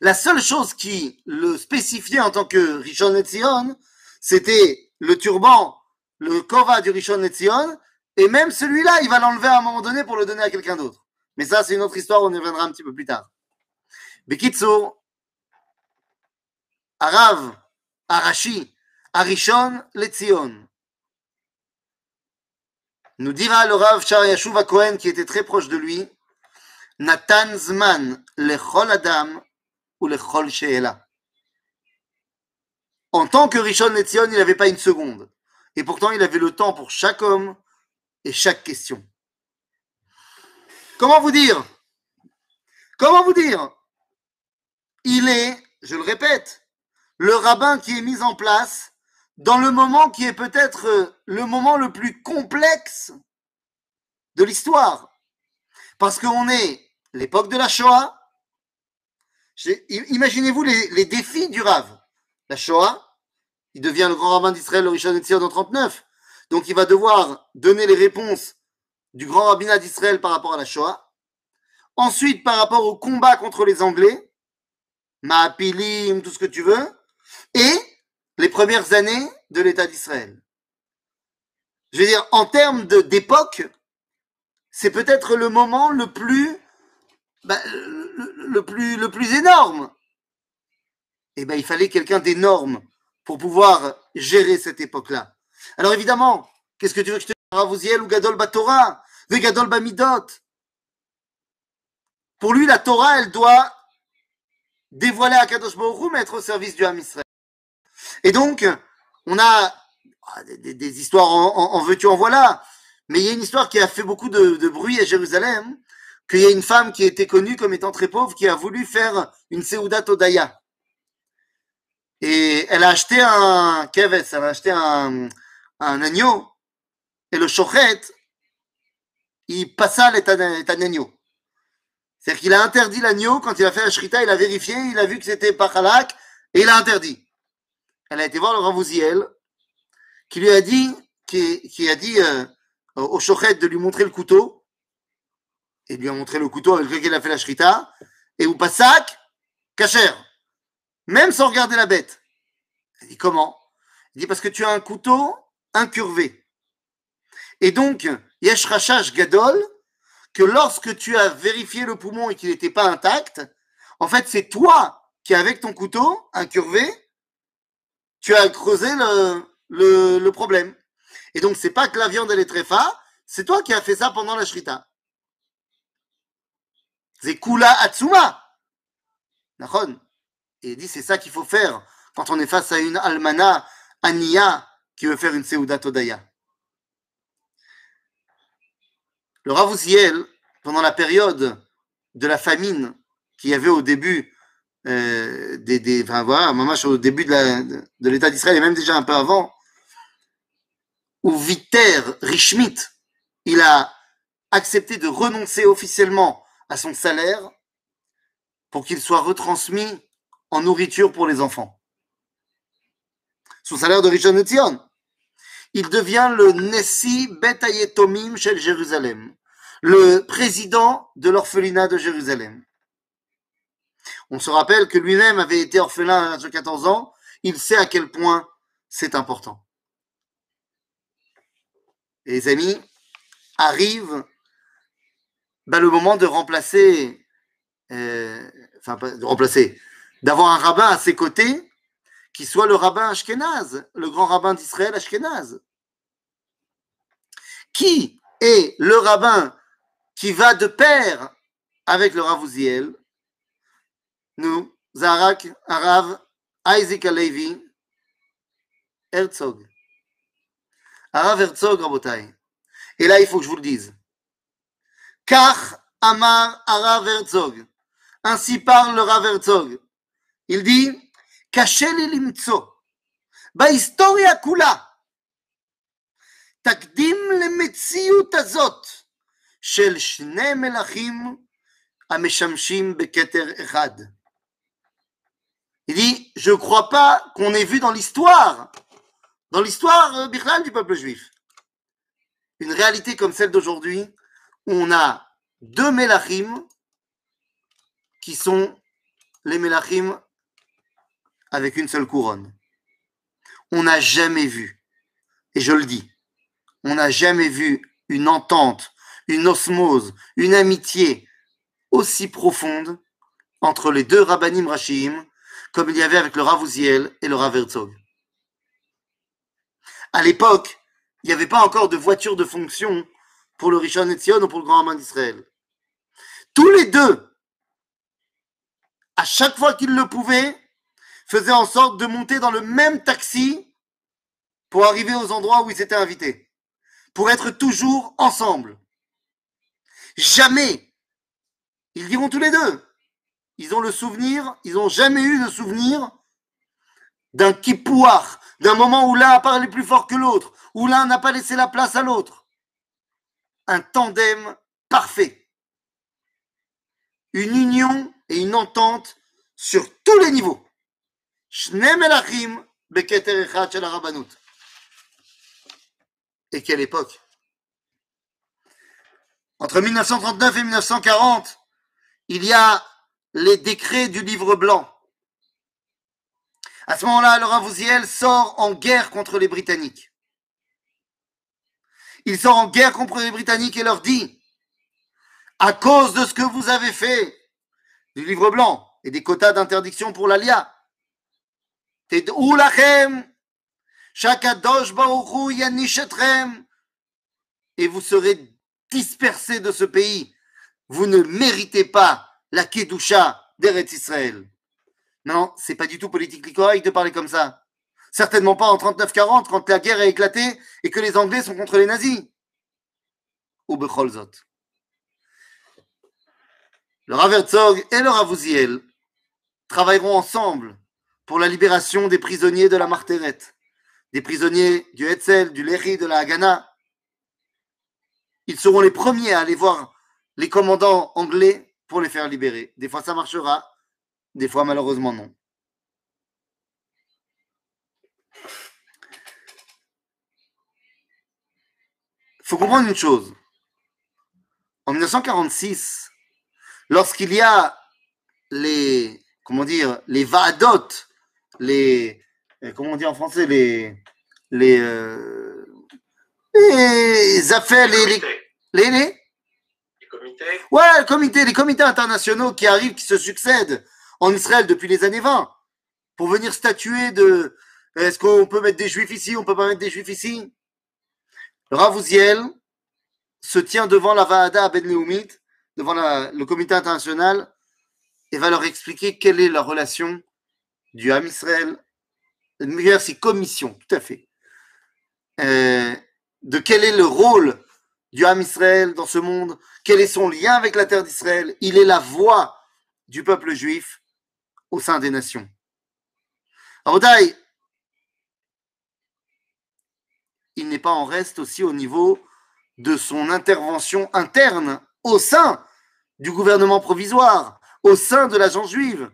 La seule chose qui le spécifiait en tant que Rishon Netzion, c'était le turban, le kova du Rishon Netzion, et même celui-là, il va l'enlever à un moment donné pour le donner à quelqu'un d'autre. Mais ça, c'est une autre histoire, on y reviendra un petit peu plus tard. Bekitsu, Arav, Arashi, Arishon Letzion. Nous dira le Rav Char Yashuva Cohen, qui était très proche de lui, Nathan Zman, Lechol Adam, ou le Chol Sheela. En tant que Rishon Netzion, il n'avait pas une seconde. Et pourtant, il avait le temps pour chaque homme et chaque question. Comment vous dire? Comment vous dire? Il est, je le répète, le rabbin qui est mis en place dans le moment qui est peut-être le moment le plus complexe de l'histoire. Parce qu'on est l'époque de la Shoah, Imaginez-vous les, défis du Rav. La Shoah, il devient le grand rabbin d'Israël, le Rishon Tzir en 39. Donc il va devoir donner les réponses du grand rabbinat d'Israël par rapport à la Shoah. Ensuite, par rapport au combat contre les Anglais, Maapilim, tout ce que tu veux. Et les premières années de l'État d'Israël. Je veux dire, en termes d'époque, c'est peut-être le moment le plus bah, le, plus, le plus énorme. Eh ben, il fallait quelqu'un d'énorme pour pouvoir gérer cette époque-là. Alors évidemment, qu'est-ce que tu veux que je te dise? Ravouziel ou Gadol Batora Gadol Bamidot Pour lui, la Torah, elle doit dévoiler à Kadosh Baruch mettre au service du Ham Israël. Et donc, on a ah, des, histoires en, veux-tu, en voilà. Mais il y a une histoire qui a fait beaucoup de bruit à Jérusalem, qu'il y a une femme qui était connue comme étant très pauvre qui a voulu faire une Seudat Odaya. Et elle a acheté un keves, elle a acheté un, agneau. Et le shochet, il passa l'état agneau. C'est-à-dire qu'il a interdit l'agneau quand il a fait la shrita, il a vérifié, il a vu que c'était pas halak et il a interdit. Elle a été voir le Ravouziel qui lui a dit, qui, a dit euh, au shochet de lui montrer le couteau et lui a montré le couteau avec lequel il a fait la shrita et ou passak, kacher même sans regarder la bête. Il dit comment? Il dit parce que tu as un couteau incurvé. Et donc, yesh rachach gadol, que lorsque tu as vérifié le poumon et qu'il n'était pas intact, en fait, c'est toi qui, avec ton couteau incurvé, tu as creusé le, le, problème. Et donc, c'est pas que la viande, elle est très fa, c'est toi qui as fait ça pendant la shrita. C'est kula atsuma. Et il dit, c'est ça qu'il faut faire quand on est face à une almana ania qui veut faire une seuda todaya. Le Ravouziel, pendant la période de la famine qu'il y avait au début euh, des, des, au début de l'État d'Israël et même déjà un peu avant, où Viter Richmit, il a accepté de renoncer officiellement à son salaire pour qu'il soit retransmis en nourriture pour les enfants. Son salaire de Rishon Etzion. Il devient le Nessi Bet Ayetomim chez Jérusalem, le président de l'orphelinat de Jérusalem. On se rappelle que lui-même avait été orphelin à l'âge de 14 ans. Il sait à quel point c'est important. Les amis, arrive bah, le moment de remplacer, euh, de remplacer, d'avoir un rabbin à ses côtés qui soit le rabbin Ashkenaz, le grand rabbin d'Israël Ashkenaz. Qui est le rabbin qui va de pair avec le Ravouziel Nous, Zarak, Arav, Isaac Alevi, Herzog. Arav Herzog, Rabotai. Et là, il faut que je vous le dise. Kach Amar Arav Herzog. Ainsi parle le Rav Herzog. Il dit, קשה לי למצוא בהיסטוריה כולה תקדים למציאות הזאת של שני מלכים המשמשים בכתר אחד. Il dit, je ne crois pas qu'on ait vu dans l'histoire, dans l'histoire euh, du peuple juif, une réalité comme celle d'aujourd'hui, où on a deux Mélachim qui sont les Mélachim avec une seule couronne. On n'a jamais vu, et je le dis, on n'a jamais vu une entente, une osmose, une amitié aussi profonde entre les deux Rabbanim Rashim comme il y avait avec le Ravouziel et le Rav Herzog. À l'époque, il n'y avait pas encore de voiture de fonction pour le Rishon Etzion ou pour le Grand Rabbin d'Israël. Tous les deux, à chaque fois qu'ils le pouvaient, faisait en sorte de monter dans le même taxi pour arriver aux endroits où ils étaient invités, pour être toujours ensemble. Jamais, ils diront tous les deux, ils ont le souvenir, ils n'ont jamais eu le souvenir d'un kipouar, d'un moment où l'un a parlé plus fort que l'autre, où l'un n'a pas laissé la place à l'autre. Un tandem parfait. Une union et une entente sur tous les niveaux. Et quelle époque Entre 1939 et 1940, il y a les décrets du livre blanc. À ce moment-là, le Ravouziel sort en guerre contre les Britanniques. Il sort en guerre contre les Britanniques et leur dit, à cause de ce que vous avez fait du livre blanc et des quotas d'interdiction pour l'ALIA, et vous serez dispersés de ce pays. Vous ne méritez pas la Kedusha d'Eretz Israël. Non, c'est pas du tout politiquement correct de parler comme ça. Certainement pas en 39-40 quand la guerre a éclaté et que les Anglais sont contre les nazis. Ou Becholzot. Le Rav et le Ravouziel travailleront ensemble pour la libération des prisonniers de la Marteret, des prisonniers du Hetzel, du Lehi, de la Haganah. Ils seront les premiers à aller voir les commandants anglais pour les faire libérer. Des fois ça marchera, des fois malheureusement non. Faut comprendre une chose. En 1946, lorsqu'il y a les, comment dire, les vaadot, les, euh, comment on dit en français, les, les, euh, les affaires, les, les, les- les-. Ouais, le comité, les comités internationaux qui arrivent, qui se succèdent en Israël depuis les années 20 pour venir statuer de est-ce qu'on peut mettre des juifs ici, on peut pas mettre des juifs ici? Le Rav Uziel se tient devant la Vaada Ben Leumit, devant le comité international, et va leur expliquer quelle est la relation du Ham Israël, merci, commission, tout à fait, Euh, de quel est le rôle du Ham Israël dans ce monde, quel est son lien avec la terre d'Israël. Il est la voix du peuple juif au sein des nations. Il n'est pas en reste aussi au niveau de son intervention interne au sein du gouvernement provisoire, au sein de l'agence juive.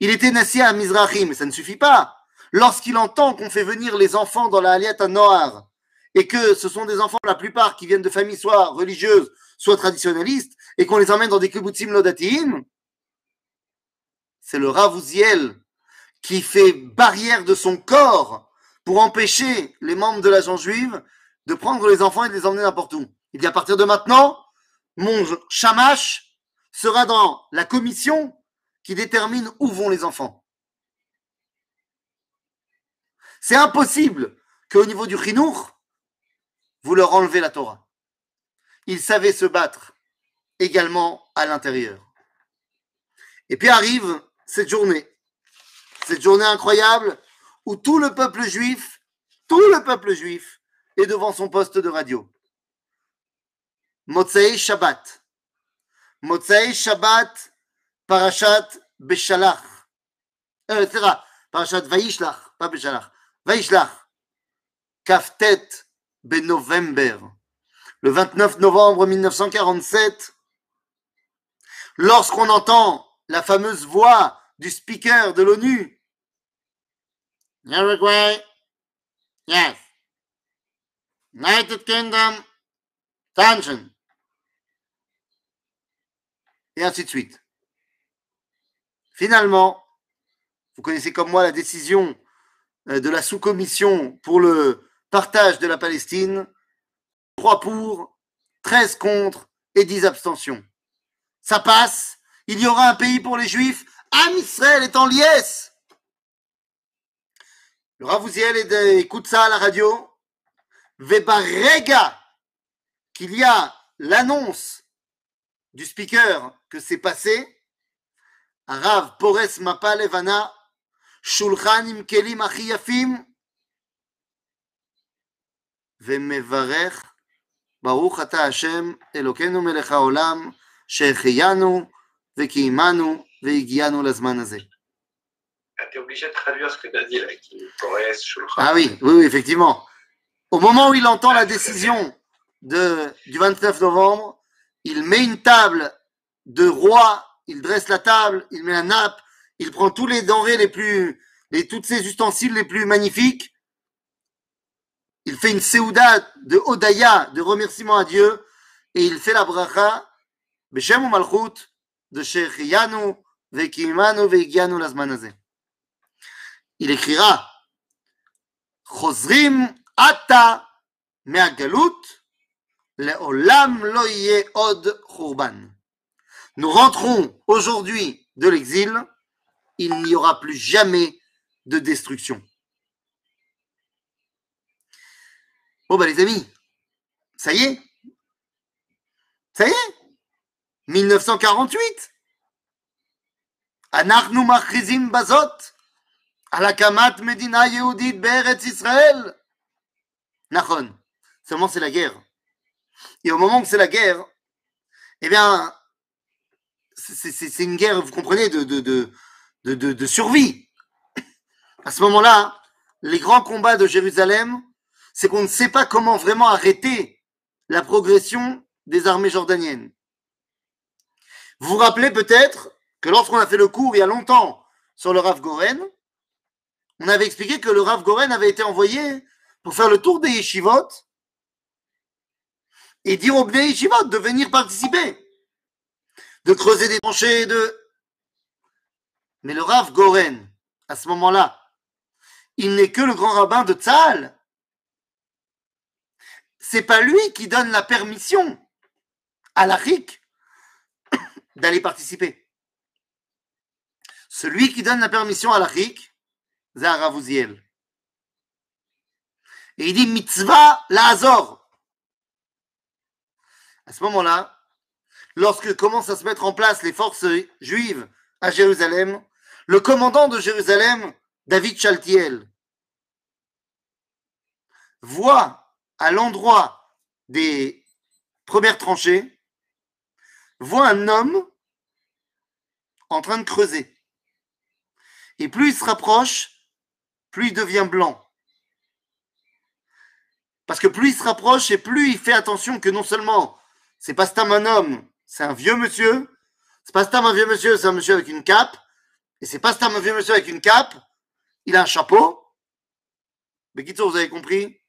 Il était nassé à Mizrahi, mais ça ne suffit pas. Lorsqu'il entend qu'on fait venir les enfants dans la Aliat à Noir, et que ce sont des enfants, la plupart, qui viennent de familles soit religieuses, soit traditionnalistes, et qu'on les emmène dans des kibbutzim lodatim, c'est le Ravouziel qui fait barrière de son corps pour empêcher les membres de l'agence juive de prendre les enfants et de les emmener n'importe où. Il dit à partir de maintenant, mon shamash sera dans la commission qui détermine où vont les enfants. C'est impossible qu'au niveau du chinour, vous leur enlevez la Torah. Ils savaient se battre également à l'intérieur. Et puis arrive cette journée, cette journée incroyable où tout le peuple juif, tout le peuple juif est devant son poste de radio. Motsei Shabbat. Motsei Shabbat, Parashat Beshalach. Euh, vrai, Parashat Vaishlach, pas Beshalach. Vaishlach. Kaftet Ben November. Le 29 novembre 1947, lorsqu'on entend la fameuse voix du speaker de l'ONU, Uruguay, yes, United Kingdom, attention, et ainsi de suite. Finalement, vous connaissez comme moi la décision euh, de la sous-commission pour le partage de la Palestine, 3 pour, 13 contre et 10 abstentions. Ça passe, il y aura un pays pour les Juifs, Am Israël est en liesse. Le Ravouziel est de- écoute ça à la radio. Vebarega, qu'il y a l'annonce du speaker que c'est passé, Rav Pores Mapa Levana, Shulchan im Kelim Achi Yafim, ומברך, ברוך אתה השם, אלוקינו מלך העולם, שהחיינו וקיימנו והגיענו לזמן הזה. T'es obligé de traduire ce que tu as dit là. Ah oui, oui, oui, effectivement. Au moment où il entend la décision du 29 novembre, il met une table de roi, il dresse la table, il met un nappe, il prend tous les denrées les plus, toutes ces ustensiles les plus magnifiques, il fait une seouda de Odaya, de remerciement à Dieu, et il fait la bracha, Beshem ou Malchut, de Vekimanu il écrira me'agalut le'olam od. Nous rentrons aujourd'hui de l'exil, il n'y aura plus jamais de destruction. Bon bah les amis, ça y est, ça y est, 1948. Anachnu bazot. על הקמת מדינה יהודית בארץ ישראל. נכון. Seulement c'est la guerre. Et au moment où c'est la guerre, eh bien, c'est c'est- c'est une guerre, vous comprenez, de, de, de, de, de- de survie. À ce moment-là, les grands combats de Jérusalem, c'est qu'on ne sait pas comment vraiment arrêter la progression des armées jordaniennes. Vous vous rappelez peut-être que lorsqu'on a fait le cours il y a longtemps sur le Rav Goren, on avait expliqué que le Rav Goren avait été envoyé pour faire le tour des yeshivot et dire aux Bnei yeshivot de venir participer, de creuser des tranchées, de... Mais le Rav Goren, à ce moment-là, il n'est que le grand rabbin de Tzahal. C'est pas lui qui donne la permission à la RIC *coughs* d'aller participer. Celui qui donne la permission à la Et il dit mitzvah la Azor. À ce moment-là, lorsque commencent à se mettre en place les forces juives à Jérusalem, le commandant de Jérusalem David Chaltiel voit à l'endroit des premières tranchées, voit un homme en train de creuser. Et plus il se rapproche, plus il devient blanc. Parce que plus il se rapproche et plus il fait attention que non seulement c'est pas Stam un homme, c'est un vieux monsieur, c'est pas Stam un vieux monsieur, c'est un monsieur avec une cape, et c'est pas Stam un vieux monsieur avec une cape, il a un chapeau. Mais qui vous avez compris?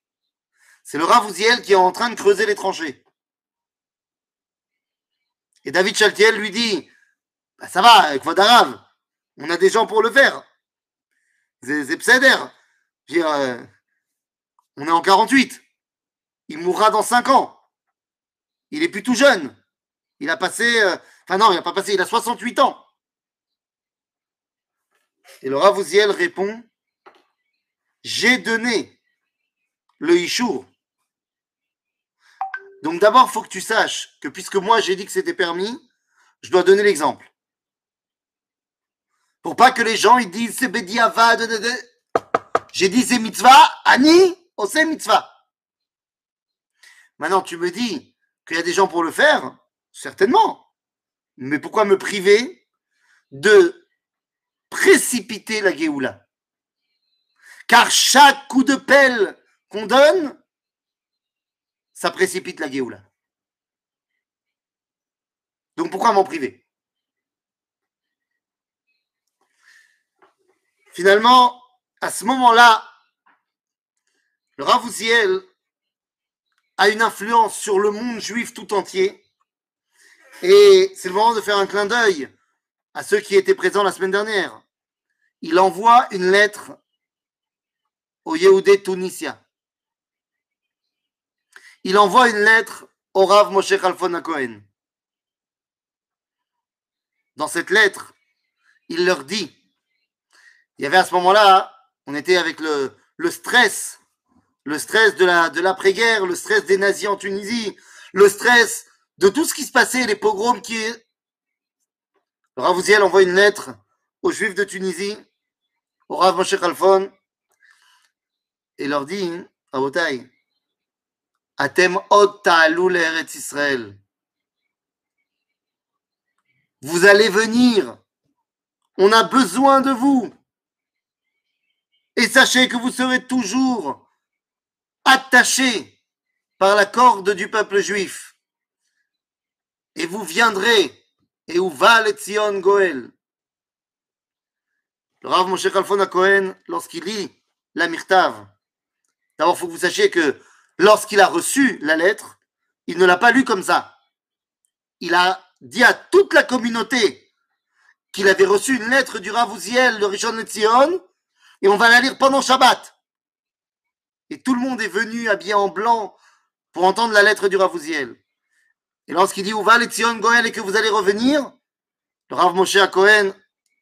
C'est le Ravouziel qui est en train de creuser les tranchées. Et David Chaltiel lui dit bah, Ça va, avec votre arabe, on a des gens pour le faire. C'est. Euh, on est en 48. Il mourra dans 5 ans. Il est plus tout jeune. Il a passé. Euh, enfin, non, il n'a pas passé, il a 68 ans. Et le Ravouziel répond j'ai donné le Ishour. Donc d'abord, il faut que tu saches que puisque moi j'ai dit que c'était permis, je dois donner l'exemple. Pour pas que les gens ils disent c'est Bediava, j'ai dit c'est mitzvah, Ani, oh c'est mitzvah. Maintenant tu me dis qu'il y a des gens pour le faire, certainement. Mais pourquoi me priver de précipiter la Géoula? Car chaque coup de pelle qu'on donne, ça précipite la Géoula. Donc pourquoi m'en priver? Finalement, à ce moment-là, le Ravouziel a une influence sur le monde juif tout entier. Et c'est le moment de faire un clin d'œil à ceux qui étaient présents la semaine dernière. Il envoie une lettre au Yehudé Tunisia. Il envoie une lettre au Rav Moshe Khalfon Cohen. Dans cette lettre, il leur dit, il y avait à ce moment-là, on était avec le, stress, le stress de la de l'après-guerre, le stress des nazis en Tunisie, le stress de tout ce qui se passait, les pogroms qui... Le Rav Ouziel envoie une lettre aux Juifs de Tunisie, au Rav Moshe Khalfon, et leur dit, Rabotai, Atem od ta'alou l'Eretz Israël. Vous allez venir. On a besoin de vous. Et sachez que vous serez toujours attachés par la corde du peuple juif. Et vous viendrez. Et où va le Tzion Goel? Le Rav Moshe Khalfon Cohen, lorsqu'il lit la Mirtav, D'abord, il faut que vous sachiez que lorsqu'il a reçu la lettre, il ne l'a pas lu comme ça. Il a dit à toute la communauté qu'il avait reçu une lettre du Ravouziel de Rishon et on va la lire pendant Shabbat. Et tout le monde est venu habillé en blanc pour entendre la lettre du Ravouziel. Et lorsqu'il dit va les Tzion Goel et que vous allez revenir, le Rav Moshe Cohen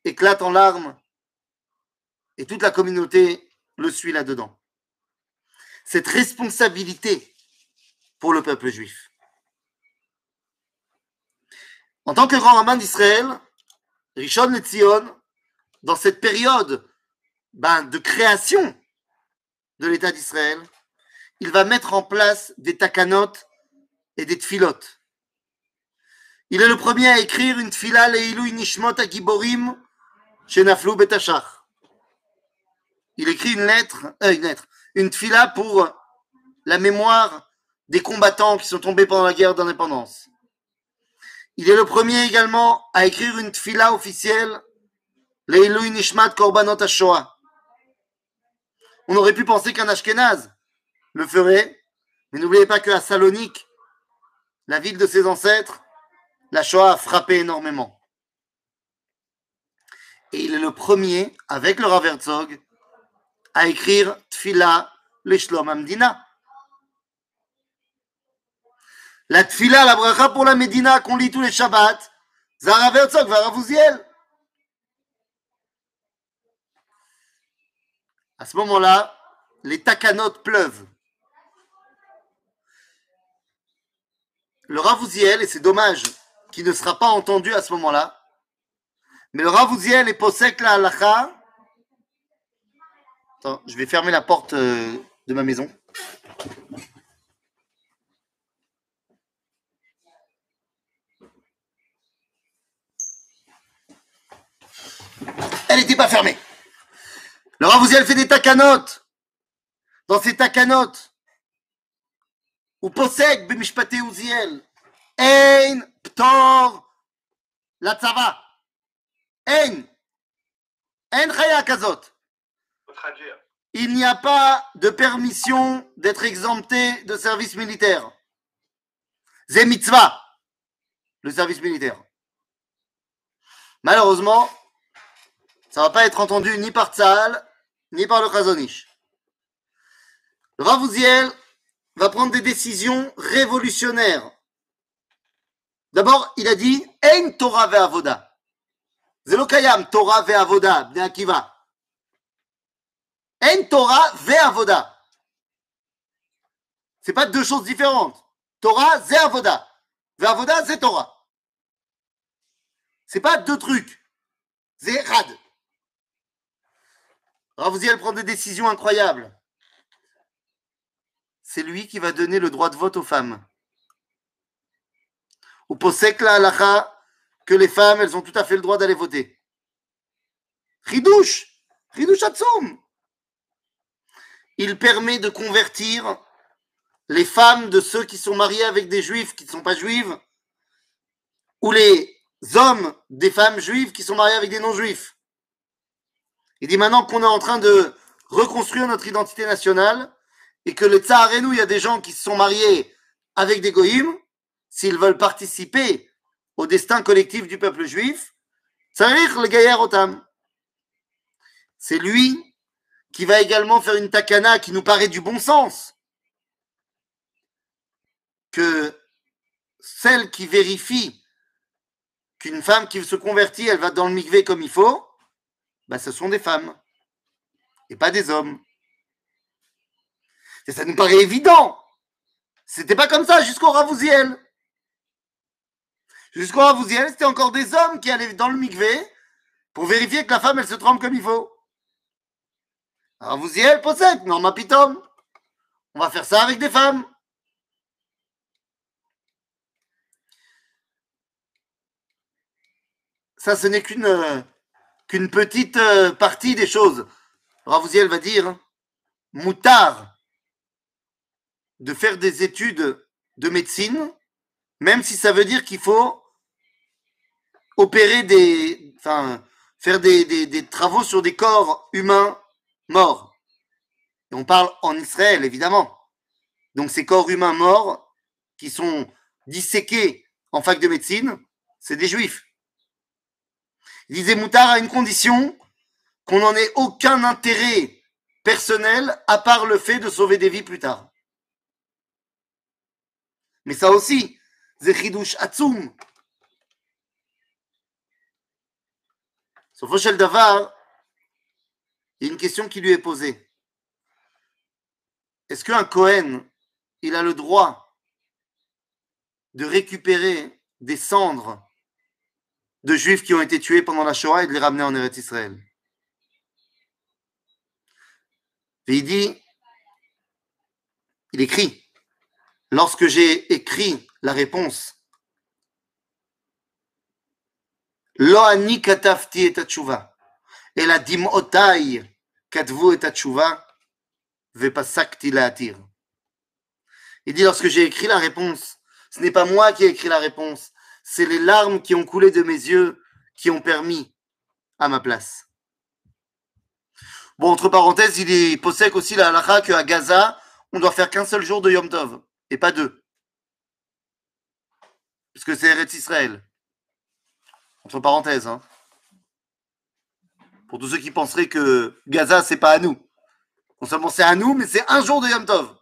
éclate en larmes et toute la communauté le suit là-dedans cette responsabilité pour le peuple juif. En tant que grand rabbin d'Israël, Rishon Letzion, dans cette période ben, de création de l'État d'Israël, il va mettre en place des takanot et des tfilotes. Il est le premier à écrire une tfila leilou nishmot agiborim chez Naflou Betachar. il écrit une lettre, euh, une lettre, une tfila pour la mémoire des combattants qui sont tombés pendant la guerre d'indépendance. Il est le premier également à écrire une tfila officielle, Leilou Nishmat Korbanot HaShoah. On aurait pu penser qu'un Ashkenaz le ferait, mais n'oubliez pas qu'à Salonique, la ville de ses ancêtres, la Shoah a frappé énormément. Et il est le premier, avec le Rav à écrire Tfila Leshlom Amdina. La Tfila, la bracha pour la Médina qu'on lit tous les Shabbats, Zara Herzog, Varavouziel. À ce moment-là, les takanotes pleuvent. Le Ravouziel, et c'est dommage qu'il ne sera pas entendu à ce moment-là, mais le Ravouziel est posek la halacha. Attends, je vais fermer la porte euh, de ma maison. Elle n'était pas fermée. Le Ravouziel fait des takanotes. Dans ces takanotes, ou posek b'mishpate Uziel, ein ptor la tzava. Ein. Ein chaya kazot. Il n'y a pas de permission d'être exempté de service militaire. C'est mitzvah, le service militaire. Malheureusement, ça va pas être entendu ni par Tzahal, ni par le Chazonish. Le Ravouziel va prendre des décisions révolutionnaires. D'abord, il a dit Ein Torah ve'avoda. Zelo kayam Torah ve'avoda, Bnei Akiva. En Torah ve'avoda. C'est pas deux choses différentes. Torah, c'est avoda. Ve'avoda, c'est Torah. C'est pas deux trucs. C'est rad. Ravouziel prend des décisions incroyables. C'est lui qui va donner le droit de vote aux femmes. Ou posek la halacha que les femmes, elles ont tout à fait le droit d'aller voter. Ridouche. Ridouche Hatsoum. Il permet de convertir les femmes de ceux qui sont mariés avec des juifs qui ne sont pas juives, ou les hommes des femmes juives qui sont mariés avec des non-juifs. Il dit maintenant qu'on est en train de reconstruire notre identité nationale et que le Tsaharenou, il y a des gens qui se sont mariés avec des goïms, s'ils veulent participer au destin collectif du peuple juif, Tsarich le Gaïa Otam. C'est lui qui va également faire une takana qui nous paraît du bon sens. Que celle qui vérifie qu'une femme qui se convertit, elle va dans le mikvé comme il faut, bah, ce sont des femmes et pas des hommes. Et ça nous paraît évident. C'était pas comme ça jusqu'au Ravouziel. Jusqu'au Ravouziel, c'était encore des hommes qui allaient dans le mikvé pour vérifier que la femme, elle se trompe comme il faut. Ravouziel possède, non, ma pitom. On va faire ça avec des femmes. Ça, ce n'est qu'une euh, qu'une petite euh, partie des choses. Ravouziel va dire, moutard, de faire des études de médecine, même si ça veut dire qu'il faut opérer des, enfin, faire des, des, des travaux sur des corps humains morts. Et on parle en Israël, évidemment. Donc ces corps humains morts qui sont disséqués en fac de médecine, c'est des juifs. Disait Moutard à une condition qu'on n'en ait aucun intérêt personnel à part le fait de sauver des vies plus tard. Mais ça aussi, Zechidouche Atsoum. Sauf au Davar, il y a une question qui lui est posée. Est-ce qu'un Cohen, il a le droit de récupérer des cendres de juifs qui ont été tués pendant la Shoah et de les ramener en Eretz Israël Et il dit, il écrit, lorsque j'ai écrit la réponse, Lo ani katafti et et la Katvu et Laatir. Il dit lorsque j'ai écrit la réponse, ce n'est pas moi qui ai écrit la réponse, c'est les larmes qui ont coulé de mes yeux qui ont permis à ma place. Bon, entre parenthèses, il est possède aussi la halakha qu'à Gaza, on doit faire qu'un seul jour de Yom Tov, et pas deux. Parce que c'est Eretz Israël. Entre parenthèses, hein. Pour tous ceux qui penseraient que Gaza, c'est pas à nous. Non seulement c'est à nous, mais c'est un jour de Yom Tov.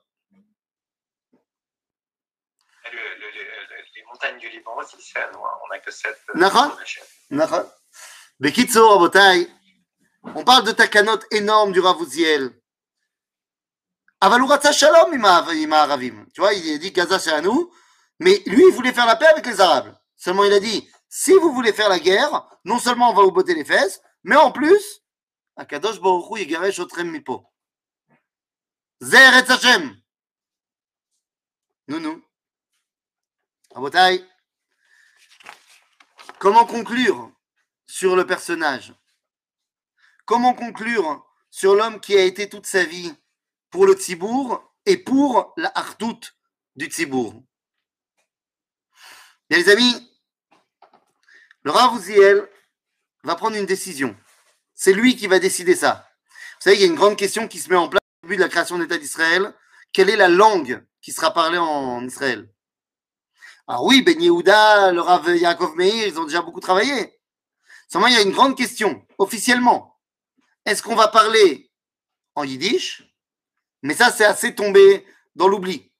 Le- le- le- les montagnes du Liban aussi, c'est à nous. On n'a que sept. Euh, on parle de ta canotte énorme du Ravouziel. Avalourata Shalom, Imaravim. Tu vois, il a dit Gaza, c'est à nous. Mais lui, il voulait faire la paix avec les Arabes. Seulement, il a dit si vous voulez faire la guerre, non seulement on va vous botter les fesses, mais en plus, Akadosh Baruchou, Yigaresh Otrem Mipo. Zer et Hachem. Nounou. Rabotai, comment conclure sur le personnage? Comment conclure sur l'homme qui a été toute sa vie pour le Tzibour et pour la hardoute du Tzibour? Les amis, le Rav Uziel va prendre une décision. C'est lui qui va décider ça. Vous savez, il y a une grande question qui se met en place au début de la création de l'État d'Israël. Quelle est la langue qui sera parlée en Israël? Alors oui, Ben Yehuda, le Rav Yaakov Meir, ils ont déjà beaucoup travaillé. Seulement, il y a une grande question, officiellement. Est-ce qu'on va parler en yiddish? Mais ça, c'est assez tombé dans l'oubli.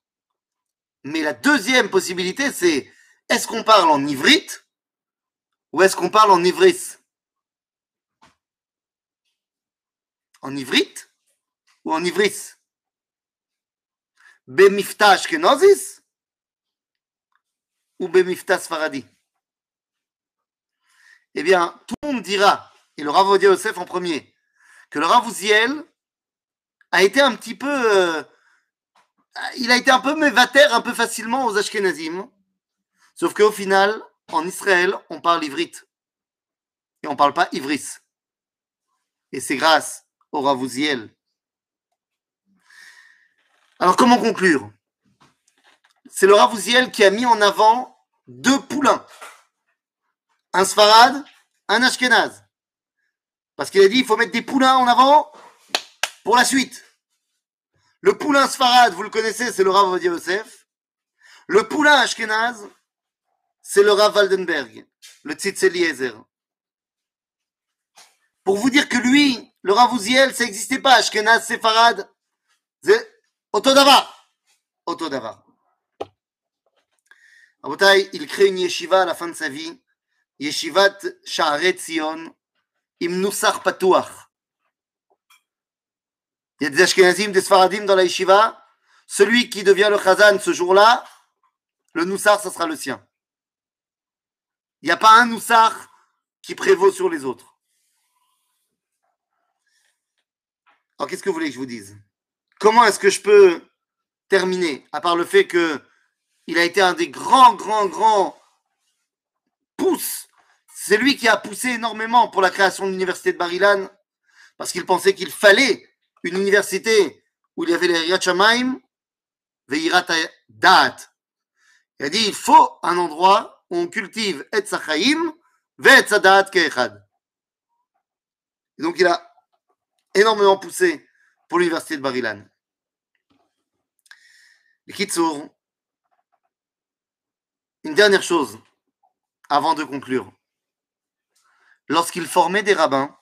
Mais la deuxième possibilité, c'est est-ce qu'on parle en ivrite ou est-ce qu'on parle en ivris? En ivrite ou en ivris? Bemifta Ashkenazis ou Bemifta Sfaradi Eh bien, tout le monde dira, et le Rav Yosef en premier, que le Rav Uziel a été un petit peu. euh, il a été un peu mévater un peu facilement aux Ashkenazim. Sauf qu'au final, en Israël, on parle ivrite. Et on ne parle pas ivris. Et c'est grâce au Rav Uziel. Alors, comment conclure? C'est le Rav Uziel qui a mis en avant deux poulains. Un Sfarad, un Ashkenaz. Parce qu'il a dit il faut mettre des poulains en avant pour la suite. Le poulain Sfarad, vous le connaissez, c'est le Rav Yosef. Le poulain Ashkenaz, c'est le Rav Waldenberg, le Tzitz Eliezer. Pour vous dire que lui, le Rav ça n'existait pas. Ashkenaz, Sefarad, c'est Otodavar. Il crée une yeshiva à la fin de sa vie, Yeshivat Sha'aret Zion, im Patuach. Il y a des Ashkenazim, des Sfaradim dans la yeshiva. Celui qui devient le Chazan ce jour-là, le Nusach, ça sera le sien. Il n'y a pas un Nusach qui prévaut sur les autres. Alors, qu'est-ce que vous voulez que je vous dise? Comment est-ce que je peux terminer, à part le fait que il a été un des grands, grands, grands pousses. C'est lui qui a poussé énormément pour la création de l'université de Barilan, parce qu'il pensait qu'il fallait une université où il y avait les Riyat Shamaim, Veirat Da'at. Il a dit il faut un endroit où on cultive Et Sachaim, Sadat Ke'echad. Et donc il a énormément poussé pour l'université de Barilan. Les Kitsour, une dernière chose avant de conclure. Lorsqu'il formait des rabbins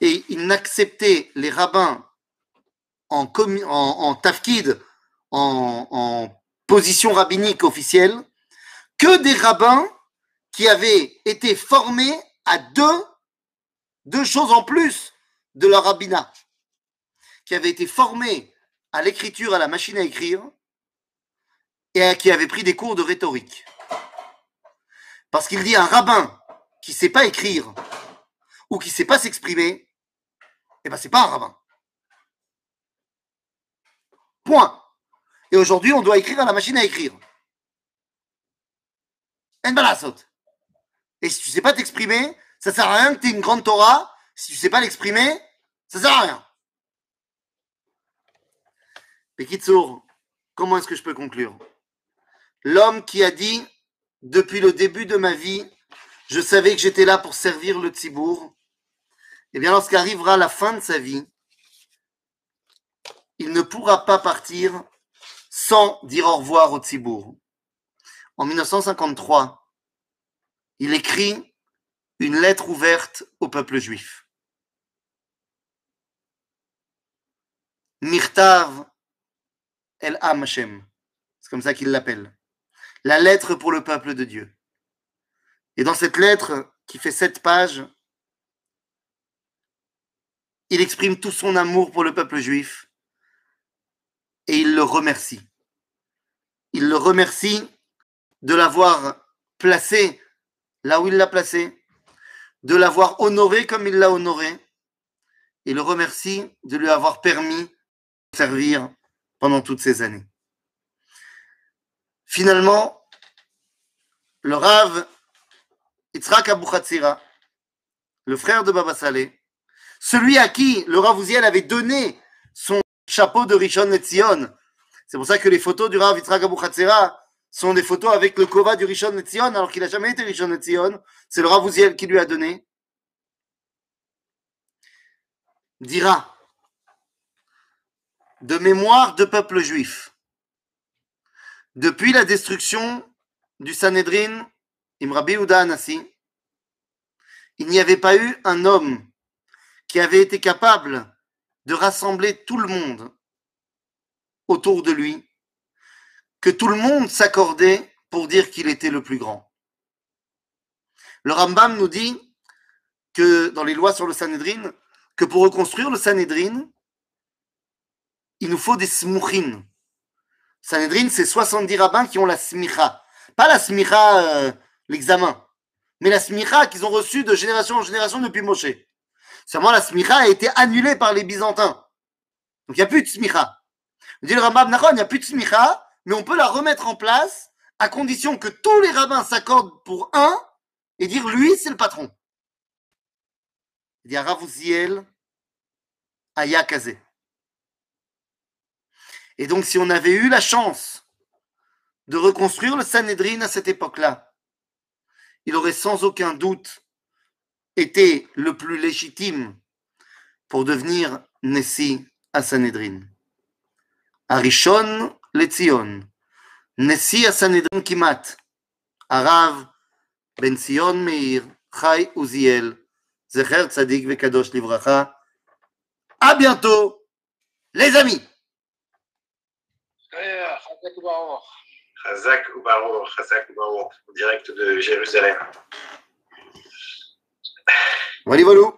et il n'acceptait les rabbins en, tafkid, en, position rabbinique officielle, que des rabbins qui avaient été formés à deux, deux choses en plus de leur rabbinat, qui avaient été formés à l'écriture, à la machine à écrire, et qui avaient pris des cours de rhétorique. Parce qu'il dit un rabbin qui ne sait pas écrire ou qui ne sait pas s'exprimer, eh ben c'est pas un rabbin. Point. Et aujourd'hui, on doit écrire à la machine à écrire. Et si tu ne sais pas t'exprimer, ça sert à rien que tu aies une grande Torah. Si tu ne sais pas l'exprimer, ça sert à rien. Pekitsour, comment est-ce que je peux conclure? L'homme qui a dit, depuis le début de ma vie, je savais que j'étais là pour servir le Tzibourg, eh bien, lorsqu'arrivera la fin de sa vie, il ne pourra pas partir sans dire au revoir au Tzibourg. En 1953, il écrit une lettre ouverte au peuple juif. Mirtav El Am. C'est comme ça qu'il l'appelle. La lettre pour le peuple de Dieu. Et dans cette lettre, qui fait sept pages, il exprime tout son amour pour le peuple juif et il le remercie. Il le remercie de l'avoir placé là où il l'a placé, de l'avoir honoré comme il l'a honoré, et le remercie de lui avoir permis de servir pendant toutes ces années. Finalement, le Rav Yitzhak Abu le frère de Baba Saleh, celui à qui le Rav Uziel avait donné son chapeau de Rishon Netzion. C'est pour ça que les photos du Rav Yitzhak Abu sont des photos avec le Kova du Rishon Netzion, alors qu'il n'a jamais été Rishon Netzion. C'est le Rav Uziel qui lui a donné. Dira de mémoire de peuple juif. Depuis la destruction du Sanhedrin, Imrabi il n'y avait pas eu un homme qui avait été capable de rassembler tout le monde autour de lui, que tout le monde s'accordait pour dire qu'il était le plus grand. Le Rambam nous dit que dans les lois sur le Sanhedrin, que pour reconstruire le Sanhedrin, il nous faut des smouchines. Sanhedrin, c'est 70 rabbins qui ont la smicha. Pas la smicha, euh, l'examen, mais la smicha qu'ils ont reçue de génération en génération depuis Moshe. Seulement, la smicha a été annulée par les Byzantins. Donc, il n'y a plus de smicha. dit le Rambam il n'y a plus de smicha, mais on peut la remettre en place à condition que tous les rabbins s'accordent pour un et dire lui, c'est le patron. Il dit Ravouziel Ayakazé. Et donc, si on avait eu la chance de reconstruire le Sanhedrin à cette époque-là, il aurait sans aucun doute été le plus légitime pour devenir Nessi à Sanhedrin. Arishon Letzion, Nessi à Sanhedrin Kimat, Arav Ben Sion Meir, Chai Uziel, Zecher Tzadik Vekadosh Livracha. À bientôt, les amis! Chazak ou Baruch, Chazak ou Baruch, direct de Jérusalem. Voilà, voilà.